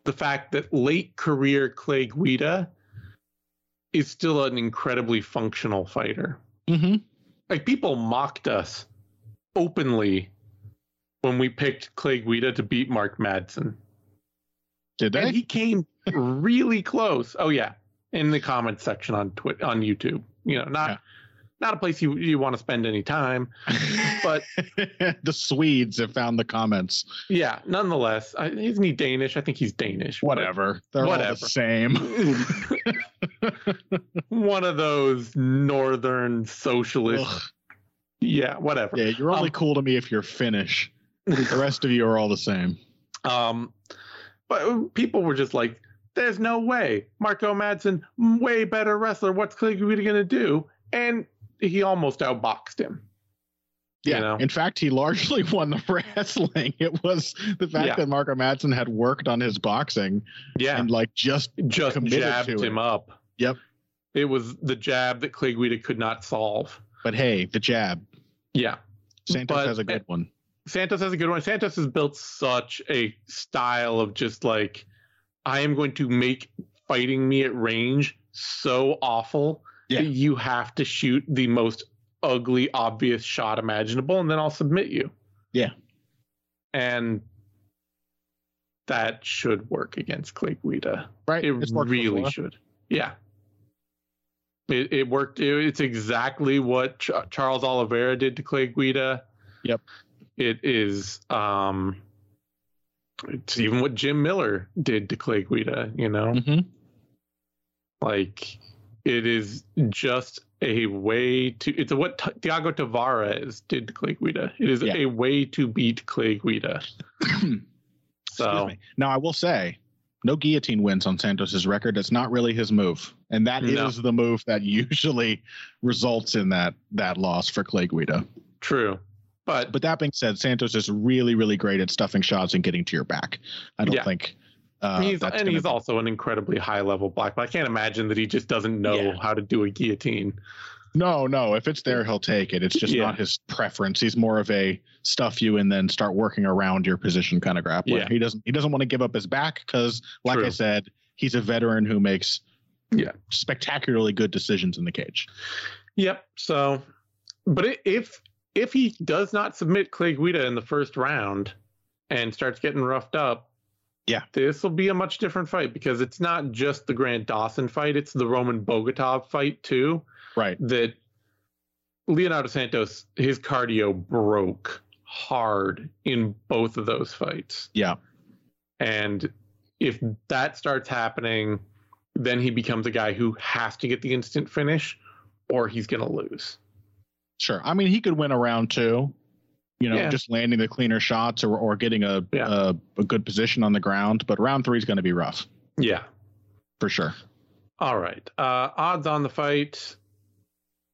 the fact that late career Clay Guida is still an incredibly functional fighter. Mm-hmm. Like people mocked us openly when we picked Clay Guida to beat Mark Madsen. Did they? And he came really close. Oh yeah, in the comments section on Twitter on YouTube. You know, not Yeah. Not a place you you want to spend any time. but- the Swedes have found the comments. Yeah, nonetheless, I, isn't he Danish? I think he's Danish. Whatever. They're all the same. One of those northern socialist. Ugh. Yeah, whatever. Yeah, you're only Um, cool to me if you're Finnish. The rest of you are all the same. Um, but people were just like, "There's no way, Marco Madsen, way better wrestler. What's Clay Guida gonna do?" And he almost outboxed him. Yeah. You know? In fact, he largely won the wrestling. It was the fact Yeah. that Marco Madsen had worked on his boxing Yeah, and like just just jabbed him it. up. Yep. It was the jab that Clay Guida could not solve. but hey, the jab. Yeah. Santos But- has a good one. Santos has a good one. Santos has built such a style of just like, I am going to make fighting me at range so awful Yeah. you have to shoot the most ugly, obvious shot imaginable, and then I'll submit you. Yeah. And that should work against Clay Guida. Right. It really before. should. Yeah. It, it worked. It- it's exactly what Ch- Charles Oliveira did to Clay Guida. Yep. It is. Um, it's even what Jim Miller did to Clay Guida. You know, Mhm. like it is just a way to. It's what T- Thiago Tavares did to Clay Guida. It is Yeah. a way to beat Clay Guida. So me. Now I will say, no guillotine wins on Santos's record. That's not really his move, and that is No. the move that usually results in that that loss for Clay Guida. true, but But that being said, Santos is really, really great at stuffing shots and getting to your back. I don't Yeah. think. Uh, he's and gonna he's be- also an incredibly high level black belt. I can't imagine that he just doesn't know Yeah. how to do a guillotine. No, no. If it's there, he'll take it. It's just Yeah. not his preference. He's more of a stuff you and then start working around your position kind of grappler. Yeah. He doesn't. He doesn't want to give up his back because, like I said, he's a veteran who makes Yeah. spectacularly good decisions in the cage. Yep. So, but if if he does not submit Clay Guida in the first round and starts getting roughed up, Yeah. this will be a much different fight because it's not just the Grant Dawson fight; it's the Roman Bogatov fight too. Right. That Leonardo Santos, his cardio broke hard in both of those fights. Yeah. And if that starts happening, then he becomes a guy who has to get the instant finish or he's going to lose. Sure. I mean, he could win a round two. You know, Yeah. just landing the cleaner shots or, or getting a, Yeah. a a good position on the ground. But round three is going to be rough Yeah. for sure. All right. Uh, odds on the fight.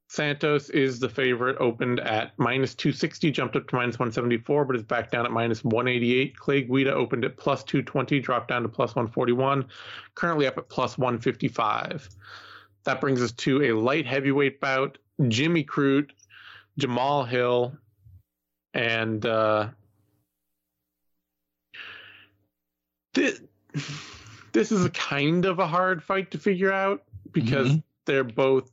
Santos is the favorite, opened at minus 260, jumped up to minus 174, but is back down at minus 188. Clay Guida opened at plus 220, dropped down to plus 141, currently up at plus 155. That brings us to a light heavyweight bout. Jimmy Crute, Jamahal Hill, and uh, this, this is a kind of a hard fight to figure out because Mhm. they're both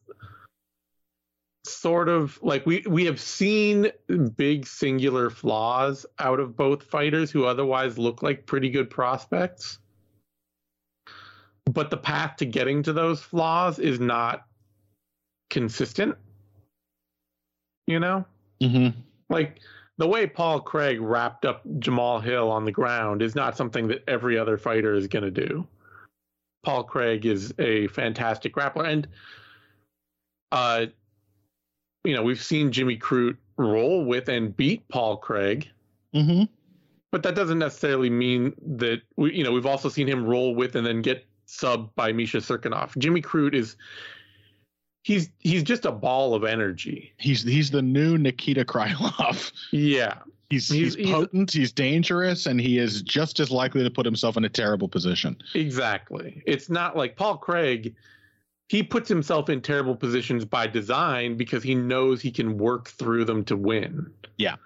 sort of like we we have seen big singular flaws out of both fighters who otherwise look like pretty good prospects but the path to getting to those flaws is not consistent you know Mm-hmm. like the way Paul Craig wrapped up Jamahal Hill on the ground is not something that every other fighter is going to do. Paul Craig is a fantastic grappler, and uh, you know we've seen Jimmy Crute roll with and beat Paul Craig, Mm-hmm. but that doesn't necessarily mean that we, you know we've also seen him roll with and then get subbed by Misha Cirkunov. Jimmy Crute is he's he's just a ball of energy. He's he's the new Nikita Krylov. Yeah, He's He's- he's, he's- potent, he's dangerous, and he is just as likely to put himself in a terrible position. Exactly. It's not like Paul Craig, he puts himself in terrible positions by design because he knows he can work through them to win. Yeah.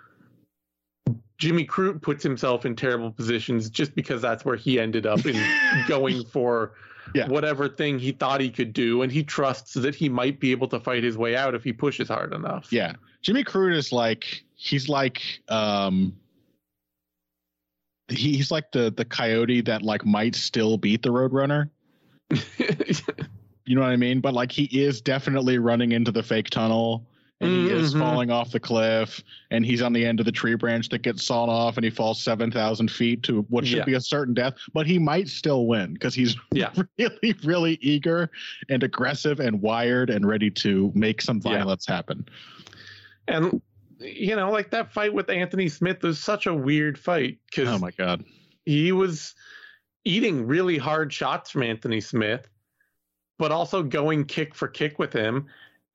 Jimmy Crute puts himself in terrible positions just because that's where he ended up in going for Yeah. whatever thing he thought he could do and he trusts that he might be able to fight his way out if he pushes hard enough. Yeah. Jimmy Crute is like he's like um he- he's like the the coyote that like might still beat the Roadrunner. You know what I mean? But like he is definitely running into the fake tunnel and he is Mhm. falling off the cliff and he's on the end of the tree branch that gets sawn off and he falls 7,000 feet to what should Yeah. be a certain death, but he might still win because he's Yeah. really, really eager and aggressive and wired and ready to make some Yeah. violence happen. and you know, like that fight with Anthony Smith was such a weird fight because Oh my God. he was eating really hard shots from Anthony Smith, but also going kick for kick with him.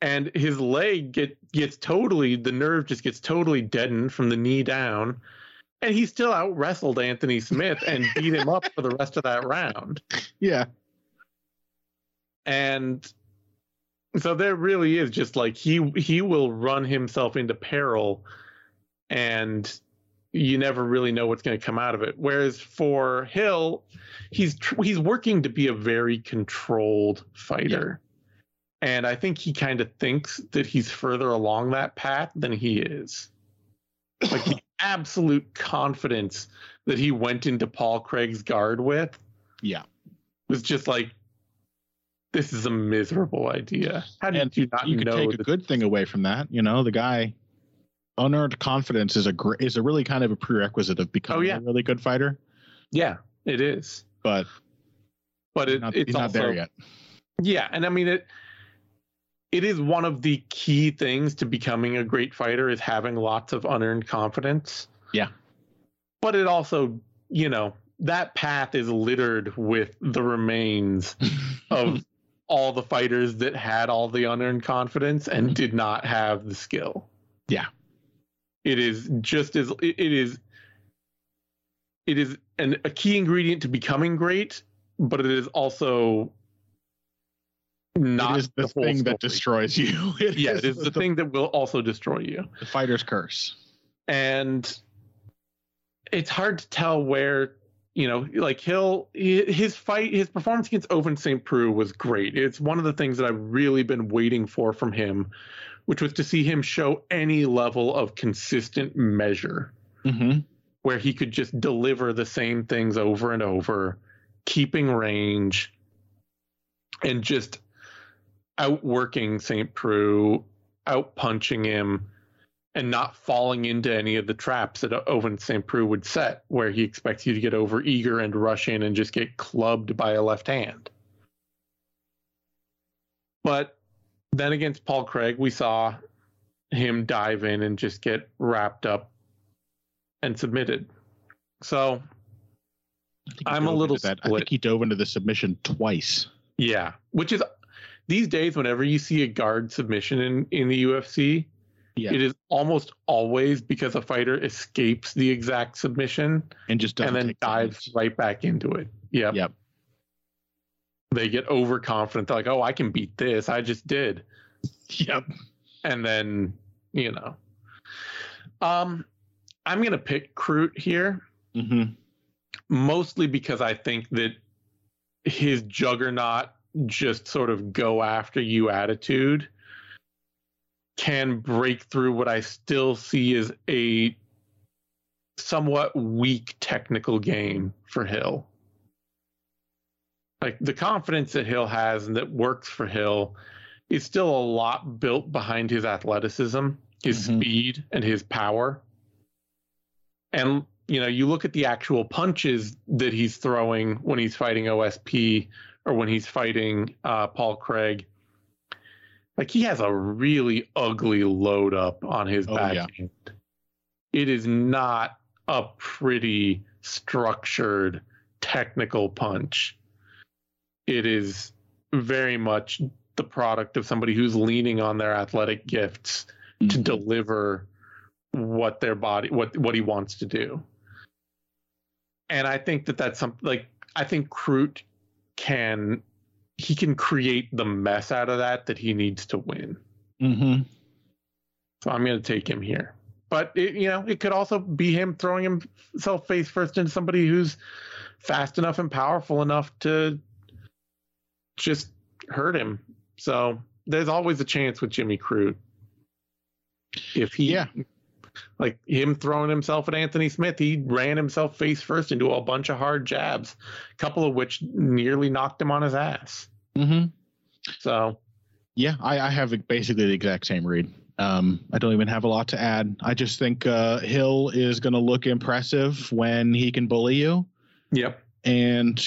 And his leg get gets totally the nerve just gets totally deadened from the knee down. And he still out wrestled Anthony Smith and beat him up for the rest of that round. Yeah. And so there really is just like he he will run himself into peril and you never really know what's going to come out of it whereas for hill he's tr- he's working to be a very controlled fighter and i think he kind of thinks that he's further along that path than he is like the absolute confidence that he went into paul craig's guard with Yeah. was just like this is a miserable idea how did And you not you could take a that- good thing away from that. You know, the guy unearned confidence is a gr- is a really kind of a prerequisite of becoming Oh, yeah. a really good fighter. yeah it is But but it, not, it's not also there yet. Yeah, and I mean it it is one of the key things to becoming a great fighter is having lots of unearned confidence. Yeah. But it also, you know, that path is littered with the remains of all the fighters that had all the unearned confidence and mm-hmm. did not have the skill. Yeah. It is just as it it is it is an, a key ingredient to becoming great, but it is also not it is the, whole thing that destroys you. It yeah, it is the thing that will also destroy you. the fighter's curse. And it's hard to tell where you know, like he'll his fight, his performance against Ovince St. Preux was great. It's one of the things that I've really been waiting for from him, which was to see him show any level of consistent measure, Mm-hmm. where he could just deliver the same things over and over, keeping range, and just outworking St. Preux, out punching him, and not falling into any of the traps that Ovince St. Preux would set, where he expects you to get over eager and rush in and just get clubbed by a left hand. But then against Paul Craig, we saw him dive in and just get wrapped up and submitted. So I think he I'm a little that. I think he dove into the submission twice. Yeah, which is these days whenever you see a guard submission in in the UFC, Yeah. it is almost always because a fighter escapes the exact submission and just and then dives hits. right back into it. Yep. Yep. They get overconfident. They're like, "Oh, I can beat this. I just did." Yep. And then, you know. Um I'm going to pick Crute here Mm-hmm. mostly because I think that his juggernaut just sort of go after you attitude can break through what I still see as a somewhat weak technical game for Hill. Like the confidence that Hill has and that works for Hill is still a lot built behind his athleticism, his Mhm. speed, and his power. And you know, you look at the actual punches that he's throwing when he's fighting OSP or when he's fighting uh, Paul Craig. Like he has a really ugly load up on his Oh, back. yeah. It is not a pretty structured technical punch. It is very much the product of somebody who's leaning on their athletic gifts to Mhm. deliver what their body what what he wants to do and i think that that's something like i think Crute can he can create the mess out of that that he needs to win Mm-hmm. so i'm going to take him here but it, you know it could also be him throwing himself face first into somebody who's fast enough and powerful enough to just hurt him so there's always a chance with jimmy Crute if he Yeah. Like him throwing himself at Anthony Smith, he ran himself face first into a bunch of hard jabs, a couple of which nearly knocked him on his ass. Mhm. So Yeah, I, I have basically the exact same read. Um, I don't even have a lot to add. I just think uh, Hill is going to look impressive when he can bully you. yep. And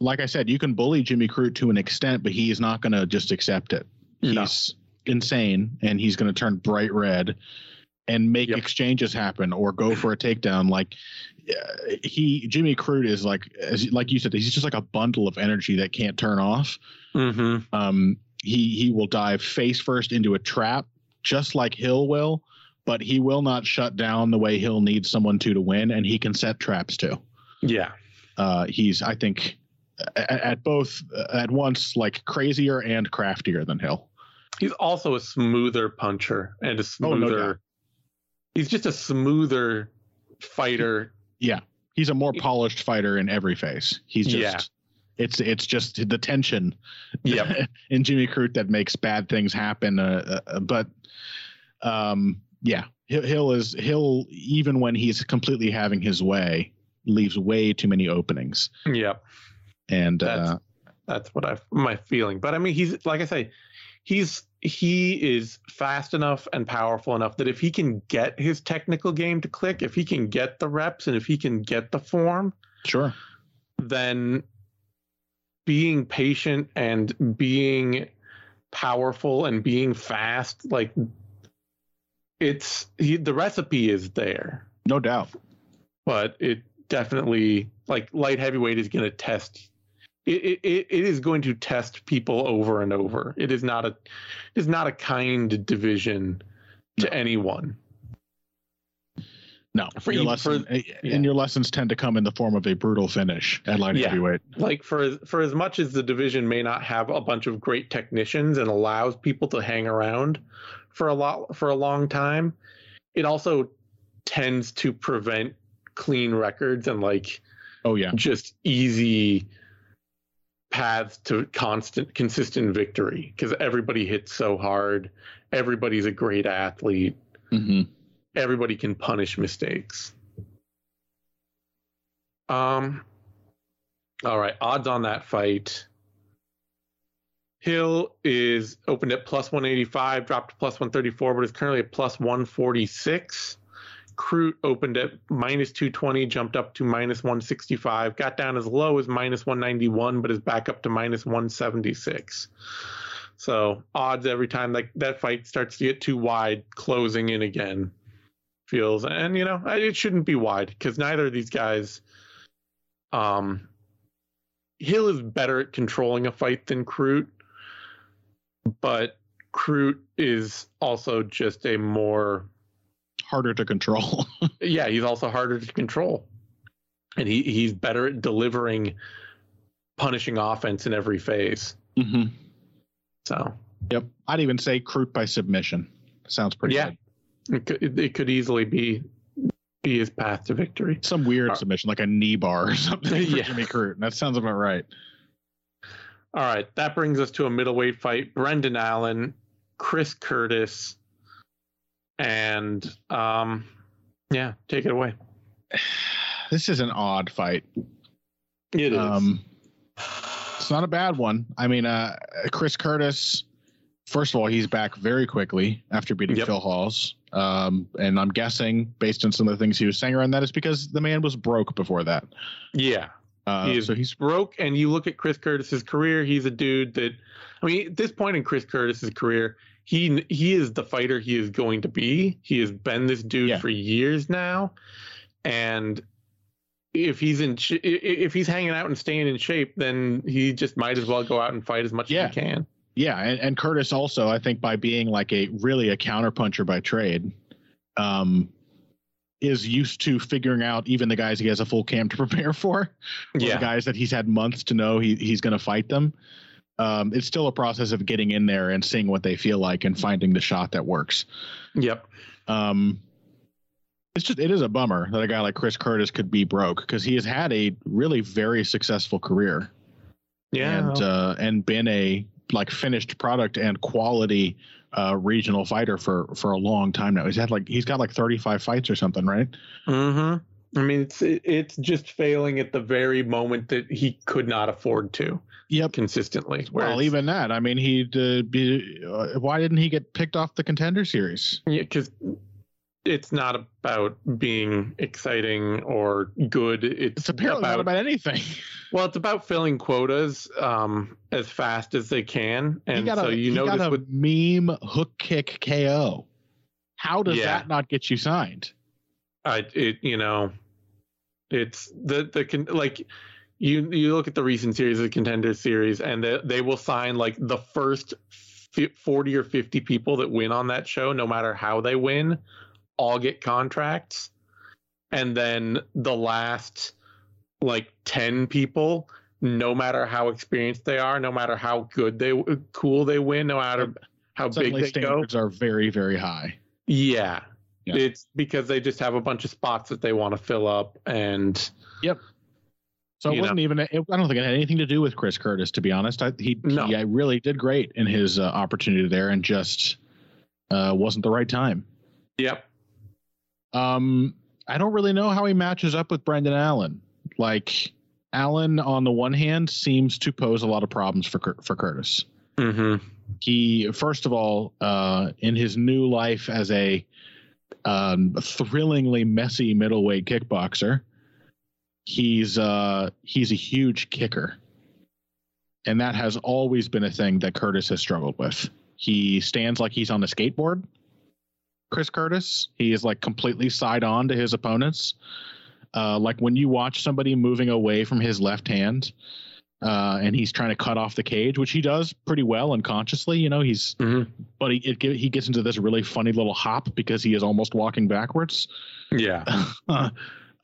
like I said, you can bully Jimmy Crute to an extent, but he's not going to just accept it. No. He's insane, and he's going to turn bright red and make Yep. exchanges happen or go for a takedown. Like uh, he, Jimmy Crute is like, as like you said, he's just like a bundle of energy that can't turn off. Mm-hmm. Um, he he will dive face first into a trap, just like Hill will, but he will not shut down the way Hill needs someone to to win, and he can set traps too. Yeah. Uh, he's I think at, at both at once like crazier and craftier than Hill. He's also a smoother puncher and a Oh, no smoother. He's just a smoother fighter. Yeah, he's a more polished fighter in every phase. He's just Yeah. it's it's just the tension Yep. in Jimmy Crute that makes bad things happen. Uh, uh, but um, yeah, Hill, is Hill even when he's completely having his way leaves way too many openings. Yep. And That's- uh, That's what I my feeling. But I mean, he's like I say, he's he is fast enough and powerful enough that if he can get his technical game to click, if he can get the reps, and if he can get the form, sure, then being patient and being powerful and being fast, like it's he, the recipe is there, no doubt. but it definitely like light heavyweight is going to test. It, it, it is going to test people over and over. It is not a it is not a kind division to anyone. No, For your lesson, for- eh, eh, and your lessons tend to come in the form of a brutal finish at light Yeah. heavyweight. like for as- for as much as the division may not have a bunch of great technicians and allows people to hang around for a lot for a long time, it also tends to prevent clean records and like Oh yeah. just easy paths to constant consistent victory because everybody hits so hard. Everybody's a great athlete. Hmm everybody can punish mistakes. Um all right odds on that fight. Hill is opened at plus 185 dropped to plus 134 but is currently at plus 146 Crute opened at minus 220, jumped up to minus 165, got down as low as minus 191, but is back up to minus 176. So odds every time like that fight starts to get too wide, closing in again feels, and you know it shouldn't be wide because neither of these guys. Um, Hill is better at controlling a fight than Crute, but Crute is also just a more Harder to control. yeah, he's also harder to control. And he, he's better at delivering punishing offense in every phase. hmm So Yep. I'd even say Crute by submission. Sounds pretty Yeah. good. it could, it could easily be be his path to victory. Some weird Uh, submission, like a knee bar or something for Yeah. Jimmy Crute. That sounds about right. All right, that brings us to a middleweight fight. Brendan Allen, Chris Curtis, and um yeah, take it away. This is an odd fight. It is. Um, it's not a bad one. I mean, uh, Chris Curtis. First of all, he's back very quickly after beating Yep. Phil Hawes. Um, and I'm guessing, based on some of the things he was saying around that, is because the man was broke before that. yeah. Uh, he is so he's broke and you look at chris curtis's career he's a dude that i mean at this point in chris curtis's career he he is the fighter he is going to be he has been this dude Yeah. for years now and if he's in sh- i- i- if he's hanging out and staying in shape then he just might as well go out and fight as much Yeah. as he can Yeah, and, and Curtis also, I think, by being like a really a counterpuncher by trade, um, is used to figuring out even the guys he has a full camp to prepare for. or The guys that he's had months to know he, he's going to fight them. Um, it's still a process of getting in there and seeing what they feel like and finding the shot that works. yep Um, it's just it is a bummer that a guy like Chris Curtis could be broke because he has had a really very successful career yeah and uh, and been a like finished product and quality uh, regional fighter for for a long time now. He's had like he's got like 35 fights or something, right? mm-hmm i mean it's it- it's just failing at the very moment that he could not afford to Yep. consistently Well, even that. I mean, he uh, be, uh, why didn't he get picked off the contender series? Yeah, because it's not about being exciting or good. It's, It's apparently about, not about anything. well, it's about filling quotas um, as fast as they can, and so a, you he got notice a with meme hook kick KO. How does Yeah. that not get you signed? I it you know, it's the the con- like you you look at the recent series of the contender series, and they they will sign like the first forty or fifty people that win on that show, no matter how they win, all get contracts, and then the last like ten people. No matter how experienced they are, no matter how good they cool they win, no matter how big Suddenly they go, standards are very very high. yeah. Yeah. It's because they just have a bunch of spots that they want to fill up and yep. So it wasn't even. It, I don't think it had anything to do with Chris Curtis, to be honest. I, he, No. he I really did great in his uh, opportunity there, and just uh, wasn't the right time. yep. Um, I don't really know how he matches up with Brendan Allen. Like Allen, on the one hand, seems to pose a lot of problems for for Curtis. Mm-hmm. He, first of all, uh, in his new life as a um, thrillingly messy middleweight kickboxer, he's uh, he's a huge kicker, and that has always been a thing that Curtis has struggled with. He stands like he's on a skateboard. Chris Curtis, he is like completely side on to his opponents. Uh, like when you watch somebody moving away from his left hand, uh, and he's trying to cut off the cage, which he does pretty well unconsciously. You know, he's Mhm. but he it, he gets into this really funny little hop because he is almost walking backwards. Yeah.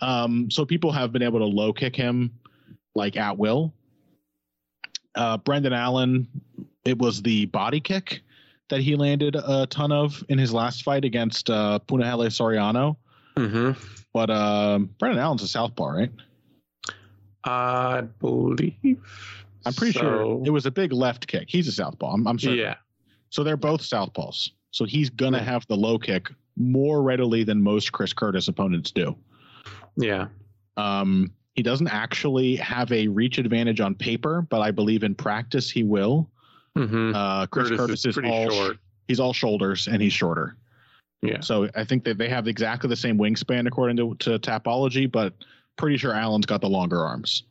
um, so people have been able to low kick him like at will. Uh, Brendan Allen, it was the body kick that he landed a ton of in his last fight against uh, Punahele Soriano. Mm-hmm. But um, Brendan Allen's a southpaw, right? I believe. I'm pretty so. sure it was a big left kick. He's a southpaw. I'm, I'm certain. Yeah. So they're both southpaws. So he's gonna have the low kick more readily than most Chris Curtis opponents do. Yeah. Um, he doesn't actually have a reach advantage on paper, but I believe in practice he will. Mm-hmm. Uh, Chris Curtis, Curtis, is is, pretty all short. he's all shoulders and he's shorter. Yeah. So I think that they have exactly the same wingspan according to, to Tapology, but pretty sure Allen's got the longer arms.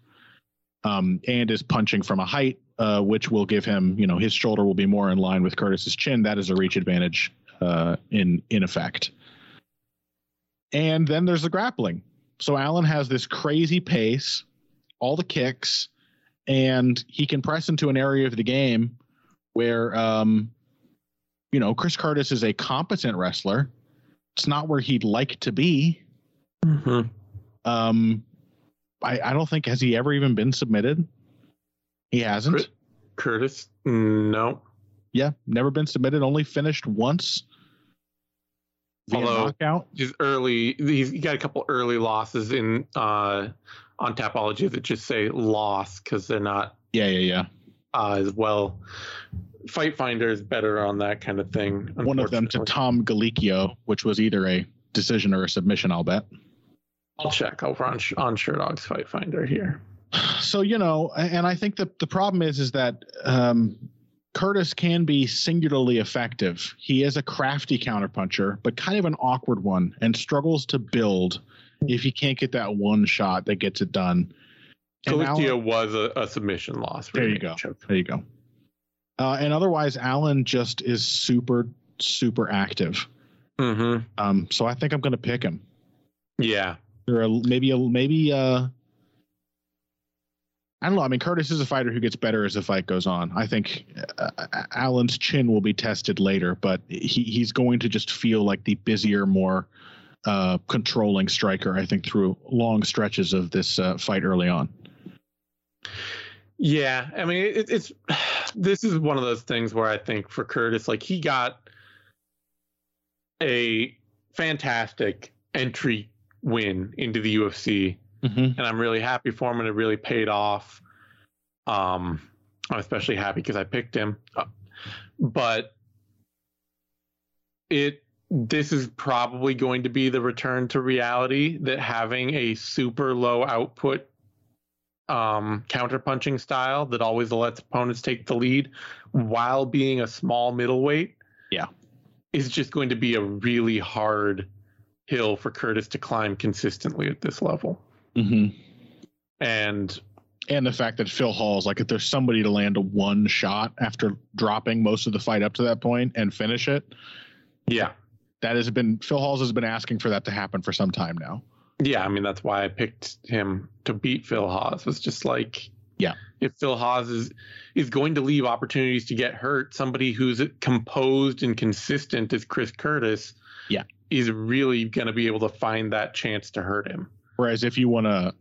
Um, and is punching from a height, uh, which will give him, you know, his shoulder will be more in line with Curtis's chin. That is a reach advantage uh, in in effect. And then there's the grappling. So Allen has this crazy pace, all the kicks, and he can press into an area of the game where, um, you know, Chris Curtis is a competent wrestler. It's not where he'd like to be. Mm-hmm. Um, I, I don't think has he ever even been submitted. He hasn't. Curtis, no. Yeah, never been submitted. Only finished once. Via Although- knockout. His early, he's got a couple early losses in uh on Tapology that just say loss because they're not Yeah, yeah, yeah. uh, as well. Fight Finder is better on that kind of thing. One of them to. Tom Gallicchio, which was either a decision or a submission. I'll bet. I'll check over on on Sherdog's Fight Finder here. so you know and i think that the problem is is that um, curtis can be singularly effective he is a crafty counterpuncher but kind of an awkward one and struggles to build if he can't get that one shot that gets it done Gallicchio was a, a submission loss. There you go. choke. there you go uh, and otherwise allen just is super super active Mm-hmm. um, so i think i'm going to pick him Yeah. Or a, maybe a maybe uh I don't know. I mean, Curtis is a fighter who gets better as the fight goes on. I think uh, Allen's chin will be tested later, but he, he's going to just feel like the busier, more uh, controlling striker. I think through long stretches of this uh, fight early on. Yeah, I mean, it, it's this is one of those things where I think for Curtis, like he got a fantastic entry win into the UFC, Mm-hmm. and I'm really happy for him, and it really paid off. Um, I'm especially happy because I picked him, Uh, but it this is probably going to be the return to reality that having a super low output um, counterpunching style that always lets opponents take the lead while being a small middleweight. Yeah. Is just going to be a really hard hill for Curtis to climb consistently at this level. Mm-hmm. And And the fact that Phil Hawes like, if there's somebody to land a one shot after dropping most of the fight up to that point and finish it, yeah. that has been Phil Hawes has been asking for that to happen for some time now. Yeah, I mean that's why I picked him to beat Phil Hawes. Was just like, Yeah. if Phil Hawes is is going to leave opportunities to get hurt, somebody who's composed and consistent as Chris Curtis, Yeah. Is really going to be able to find that chance to hurt him. Whereas if you want to,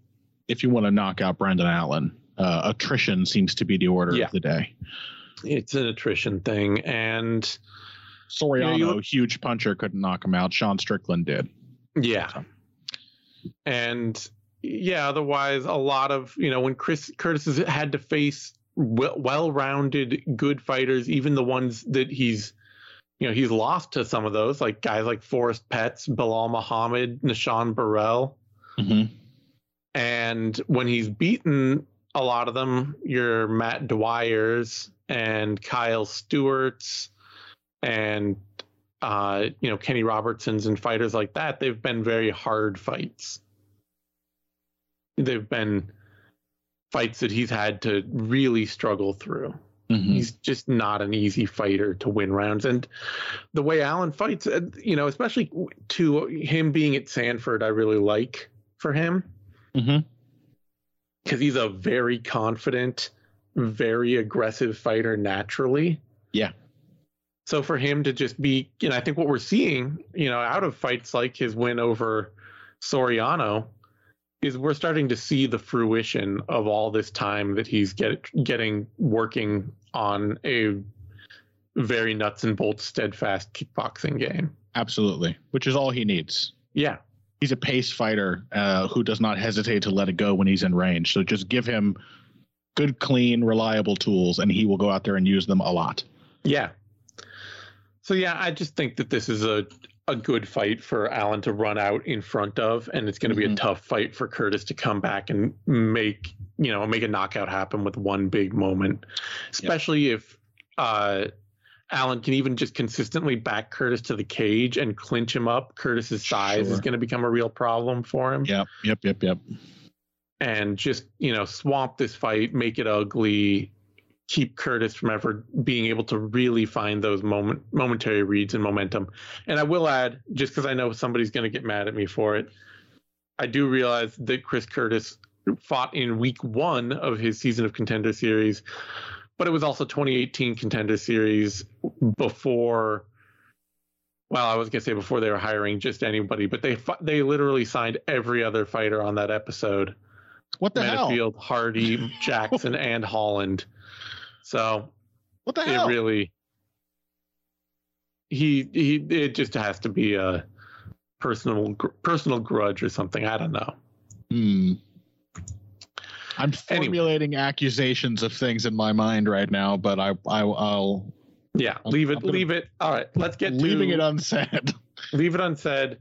if you want to knock out Brendan Allen, uh, attrition seems to be the order Yeah. of the day. It's an attrition thing, and Soriano, Yeah, you- huge puncher, couldn't knock him out. Sean Strickland did. yeah, and yeah. Otherwise, a lot of you know when Chris Curtis has had to face well rounded, good fighters, even the ones that he's you know he's lost to some of those, like guys like Forrest Petz, Belal Muhammad, Nishan Burrell. Mm-hmm. And when he's beaten a lot of them, your Matt Dwyer's and Kyle Stewart's and uh, you know Kenny Robertson's and fighters like that, they've been very hard fights. They've been fights that he's had to really struggle through. Mm-hmm. He's just not an easy fighter to win rounds. And the way Allen fights, uh, you know, especially to him being at Sanford, I really like for him Mm-hmm. because he's a very confident, very aggressive fighter naturally. Yeah. So for him to just be, you know, I think what we're seeing, you know, out of fights like his win over Soriano, is we're starting to see the fruition of all this time that he's get, getting working on a very nuts and bolts, steadfast kickboxing game. Absolutely, which is all he needs. Yeah. he's a pace fighter uh, who does not hesitate to let it go when he's in range. So just give him good, clean, reliable tools, and he will go out there and use them a lot. Yeah. So yeah, I just think that this is a a good fight for Allen to run out in front of, and it's going to be Mhm. a tough fight for Curtis to come back and make you know make a knockout happen with one big moment, especially if uh, Allen can even just consistently back Curtis to the cage and clinch him up. Curtis's size is going to become a real problem for him, Yep, yep, yep, yep. and just you know swamp this fight, make it ugly. Keep Curtis from ever being able to really find those moment momentary reads and momentum. And I will add, just because I know somebody's going to get mad at me for it, I do realize that Chris Curtis fought in week one of his season of contender series, but it was also 2018 contender series before. Well, I was gonna say before they were hiring just anybody, but they they literally signed every other fighter on that episode. What the hell? Metafield, Hardy, Jackson, and Holland. So What the it hell? really he he it just has to be a personal personal grudge or something. I don't know. Hmm. I'm Anyway. formulating accusations of things in my mind right now, but I, I I'll Yeah, I'm- leave it. Gonna- leave it. All right, let's get leaving to, it unsaid. leave it unsaid.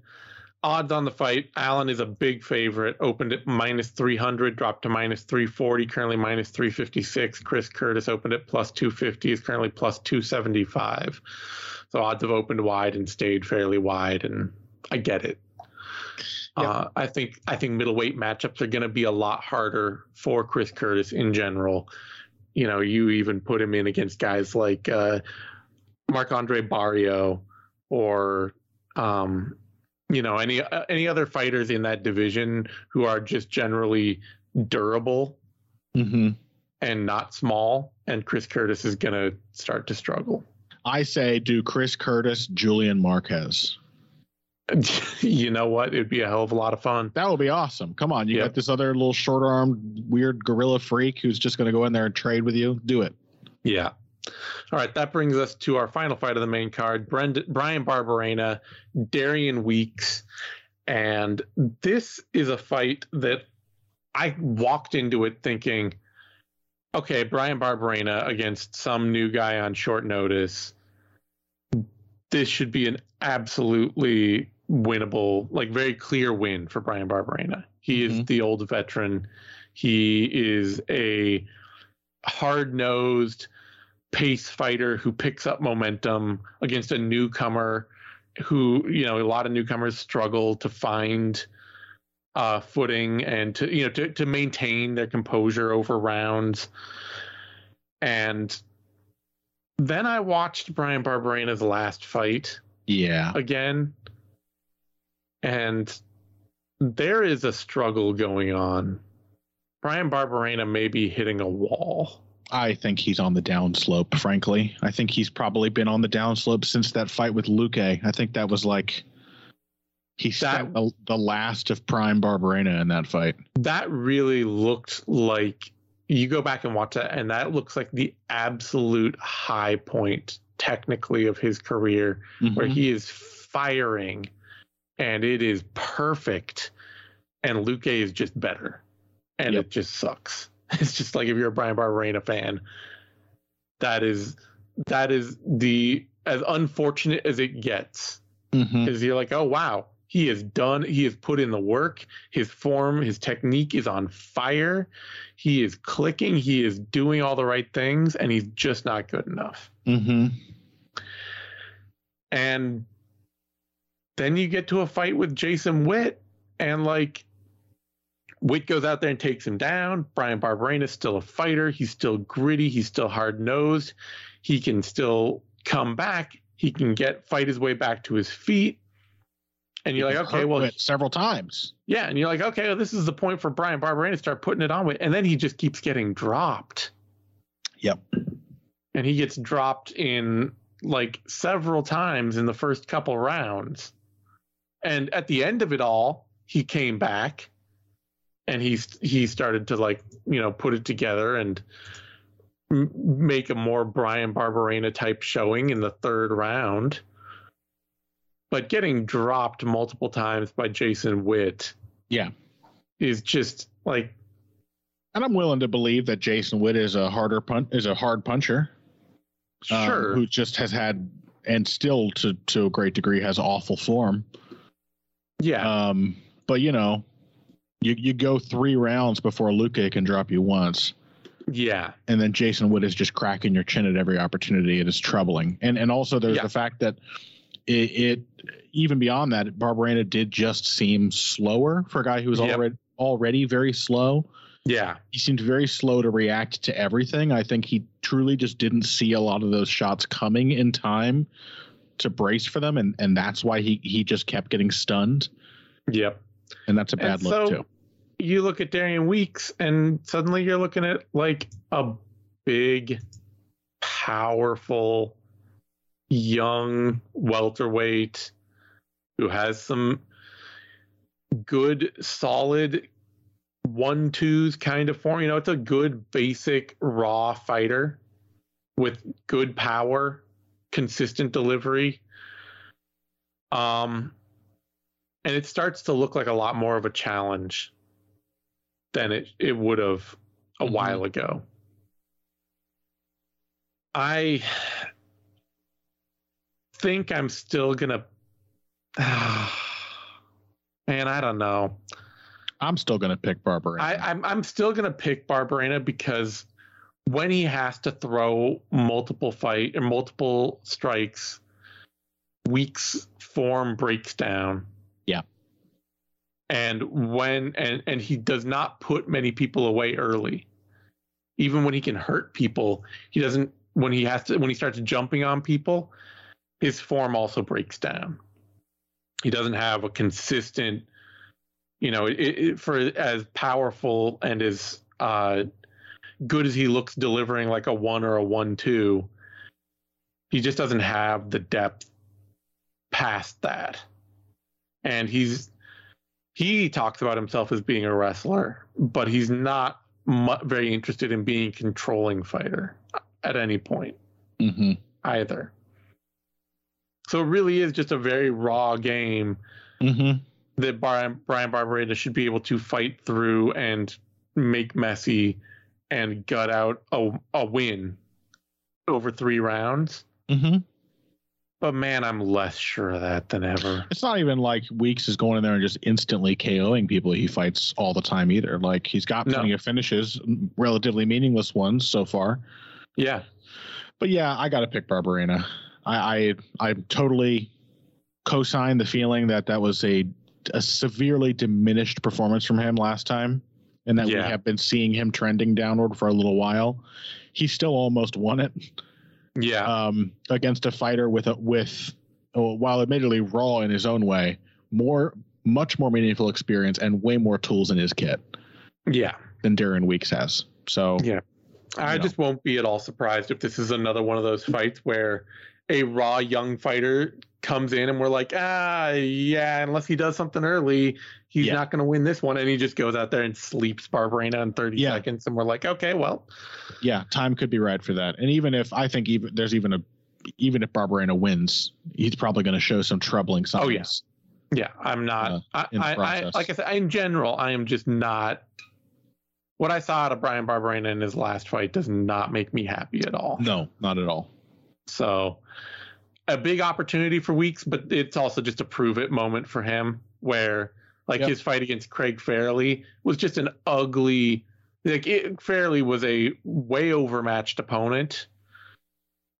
Odds on the fight. Allen is a big favorite. Opened at minus 300, dropped to minus 340, currently minus 356. Chris Curtis opened at plus 250, is currently plus 275. So odds have opened wide and stayed fairly wide, and I get it. Uh, I think I think middleweight matchups are going to be a lot harder for Chris Curtis in general. You know, you even put him in against guys like uh, Marc Andre Barriault or um, you know any uh, any other fighters in that division who are just generally durable hmm and not small. And Chris Curtis is going to start to struggle. I say do Chris Curtis, Julian Marquez. you know what? It'd be a hell of a lot of fun. That would be awesome. Come on, you Yeah. got this other little short armed weird gorilla freak who's just going to go in there and trade with you. Do it. Yeah. All right, that brings us to our final fight of the main card: Brend- Bryan Barberena, Darian Weeks, and this is a fight that I walked into it thinking, okay, Bryan Barberena against some new guy on short notice. This should be an absolutely winnable, like very clear win for Bryan Barberena. He is Mhm. the old veteran. He is a hard nosed pace fighter who picks up momentum against a newcomer who, you know, a lot of newcomers struggle to find uh, footing and to, you know, to, to maintain their composure over rounds. And then I watched Bryan Barberena's last fight Yeah. again. And there is a struggle going on. Bryan Barberena may be hitting a wall. I think he's on the downslope, frankly. I think he's probably been on the downslope since that fight with Luque. I think that was like he That- the, the last of prime Barberena in that fight. That really looked like you go back and watch that, and that looks like the absolute high point technically of his career, where Mhm. he is firing and it is perfect, and Luque is just better, and Yep. it just sucks. It's just like if you're a Bryan Barberena fan, that is that is the as unfortunate as it gets because you're like, oh wow, he has done, he has put in the work. His form, his technique is on fire. He is clicking. He is doing all the right things, and he's just not good enough. Mhm. And then you get to a fight with Jason Witt, and like Witt goes out there and takes him down. Bryan Barberena is still a fighter. He's still gritty. He's still hard nosed. He can still come back. He can get fight his way back to his feet. And you're like, okay, well, several times. yeah. And you're like, okay, well, this is the point for Bryan Barberena to start putting it on with. And then he just keeps getting dropped. Yep. And he gets dropped in like several times in the first couple rounds. And at the end of it all, he came back and he's he started to like, you know, put it together and m- make a more Bryan Barberena type showing in the third round. but getting dropped multiple times by Jason Witt, yeah, is just like. And I'm willing to believe that Jason Witt is a harder pun is a hard puncher. um, Sure. who just has had and still to to a great degree has awful form. Yeah. Um, but you know, you you go three rounds before Luque can drop you once, yeah. and then Jason Witt is just cracking your chin at every opportunity. It is troubling, and and also there's Yeah. the fact that it, it even beyond that, Barberena did just seem slower for a guy who was Yep. already already very slow. Yeah. He seemed very slow to react to everything. I think he truly just didn't see a lot of those shots coming in time to brace for them, and and that's why he he just kept getting stunned, Yep. and that's a bad And look so- too. You look at Darian Weeks, and suddenly you're looking at like a big, powerful, young welterweight who has some good, solid one twos kind of form. You know, it's a good, basic, raw fighter with good power, consistent delivery. Um, and it starts to look like a lot more of a challenge than it, it would have a Mhm. while ago. I think I'm still gonna. Man, I don't know. I'm still going to pick Barberena. I, I'm I'm still gonna pick Barberena because when he has to throw multiple fight or multiple strikes, Weeks form breaks down. Yeah. And when and and he does not put many people away early. Even when he can hurt people, he doesn't when he has to when he starts jumping on people, his form also breaks down. He doesn't have a consistent you know, it, it, for as powerful and as uh, good as he looks delivering like a one or a one two, he just doesn't have the depth past that. And he's he talks about himself as being a wrestler, but he's not mu- very interested in being a controlling fighter at any point hmm either. So it really is just a very raw game hmm that Bryan, Bryan Barberena should be able to fight through and make messy and gut out a, a win over three rounds. hmm But man, I'm less sure of that than ever. It's not even like Weeks is going in there and just instantly KOing people he fights all the time either. Like he's got No. plenty of finishes, relatively meaningless ones so far. Yeah. But yeah, I got to pick Barberena. I, I I totally co-sign the feeling that that was a a severely diminished performance from him last time, and that Yeah. we have been seeing him trending downward for a little while. He still almost won it Yeah. um, against a fighter with a with, oh, while admittedly raw in his own way, more much more meaningful experience and way more tools in his kit yeah. than Darian Weeks has. So Yeah. I No. just won't be at all surprised if this is another one of those fights where a raw young fighter comes in and we're like, ah, yeah, unless he does something early, he's Yeah. not going to win this one. And he just goes out there and sleeps Barberena in 30 Yeah. seconds. And we're like, okay, well, yeah, time could be right for that. And even if I think even there's even a even if Barberena wins, he's probably going to show some troubling signs. Oh, yeah. yeah, I'm not. Uh, I, I, I, like I said, in general, I am just not. What I saw out of Bryan Barberena in his last fight does not make me happy at all. No, not at all. So a big opportunity for Weeks, but it's also just a prove it moment for him where like Yep. his fight against Craig Fairley was just an ugly like it, Fairley was a way overmatched opponent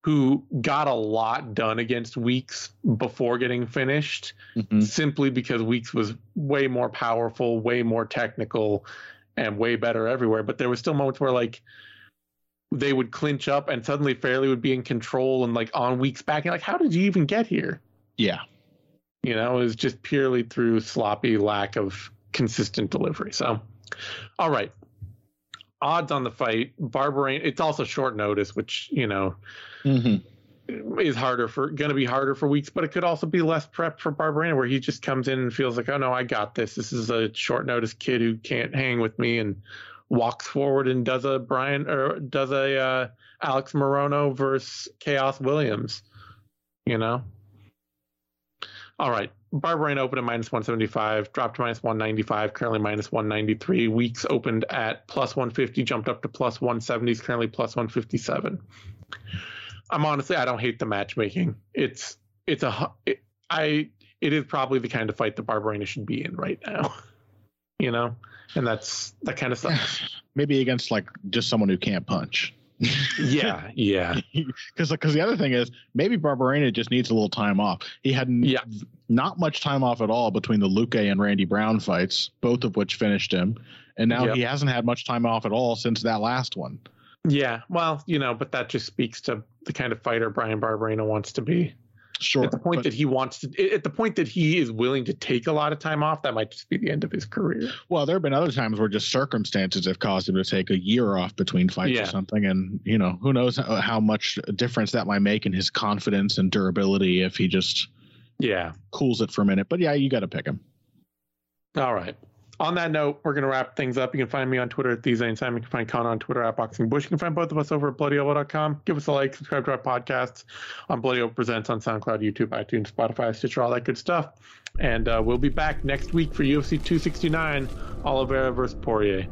who got a lot done against Weeks before getting finished Mhm. simply because Weeks was way more powerful, way more technical, and way better everywhere. But there was still moments where like they would clinch up and suddenly Fairley would be in control and like on Weeks back. And like, how did you even get here? Yeah, You know, it was just purely through sloppy lack of consistent delivery. So, all right. Odds on the fight, Barberena. It's also short notice, which you know hmm is harder for going to be harder for weeks, but it could also be less prep for Barberena, where he just comes in and feels like, oh no, I got this. This is a short notice kid who can't hang with me and walks forward and does a Bryan or does a uh, Alex Morono versus Khaos Williams. You know. All right. Barberena opened at minus 175, dropped to minus 195, currently minus 193. Weeks opened at plus 150, jumped up to plus 170s, currently plus 157. I'm honestly, I don't hate the matchmaking. It's, it's a, it, I, it is probably the kind of fight that Barberena should be in right now, you know? And that's, that kind of stuff. Maybe against like just someone who can't punch. Yeah, yeah. Because because the other thing is maybe Barberena just needs a little time off. He had n- Yeah. not much time off at all between the Luque and Randy Brown fights, both of which finished him, and now Yep. he hasn't had much time off at all since that last one. Yeah. Well, you know, but that just speaks to the kind of fighter Bryan Barberena wants to be. Sure, at the point but- that he wants to at the point that he is willing to take a lot of time off that might just be the end of his career well, there have been other times where just circumstances have caused him to take a year off between fights Yeah. or something, and you know who knows how, uh, how much difference that might make in his confidence and durability if he just yeah cools it for a minute. But yeah, you got to pick him. all right on that note we're going to wrap things up. You can find me on twitter at thezane simon you can find connor on twitter at boxing bush. You can find both of us over at bloodyelbow.com give us a like subscribe to our podcasts on bloody elbow presents on soundcloud youtube itunes spotify stitcher all that good stuff. And uh, we'll be back next week for ufc 269 oliveira versus poirier.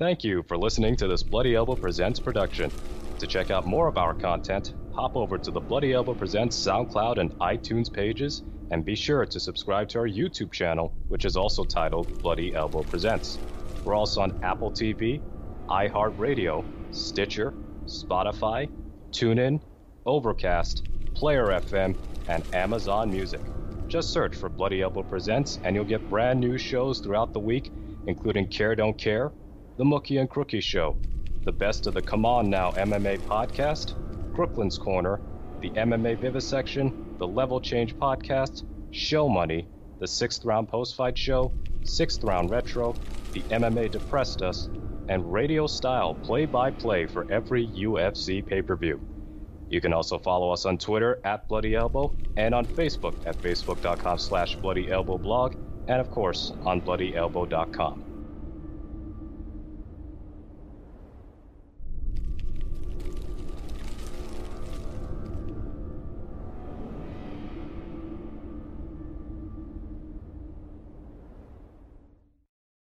Thank you for listening to this Bloody Elbow Presents production. To check out more of our content, hop over to the Bloody Elbow Presents SoundCloud and iTunes pages, and be sure to subscribe to our YouTube channel, which is also titled Bloody Elbow Presents. We're also on Apple TV, iHeartRadio, Stitcher, Spotify, TuneIn, Overcast, Player FM, and Amazon Music. Just search for Bloody Elbow Presents, and you'll get brand new shows throughout the week, including Care Don't Care, The Mookie and Crookie Show, the Best of the Come On Now MMA podcast, Crooklyn's Corner, the MMA Vivisection, the Level Change podcast, Show Money, the Sixth Round Post Fight Show, Sixth Round Retro, the MMA Depressed Us, and radio style play by play for every UFC pay per view. You can also follow us on Twitter at Bloody Elbow and on Facebook at facebook.com slash Bloody Elbow blog and of course on bloodyelbow.com.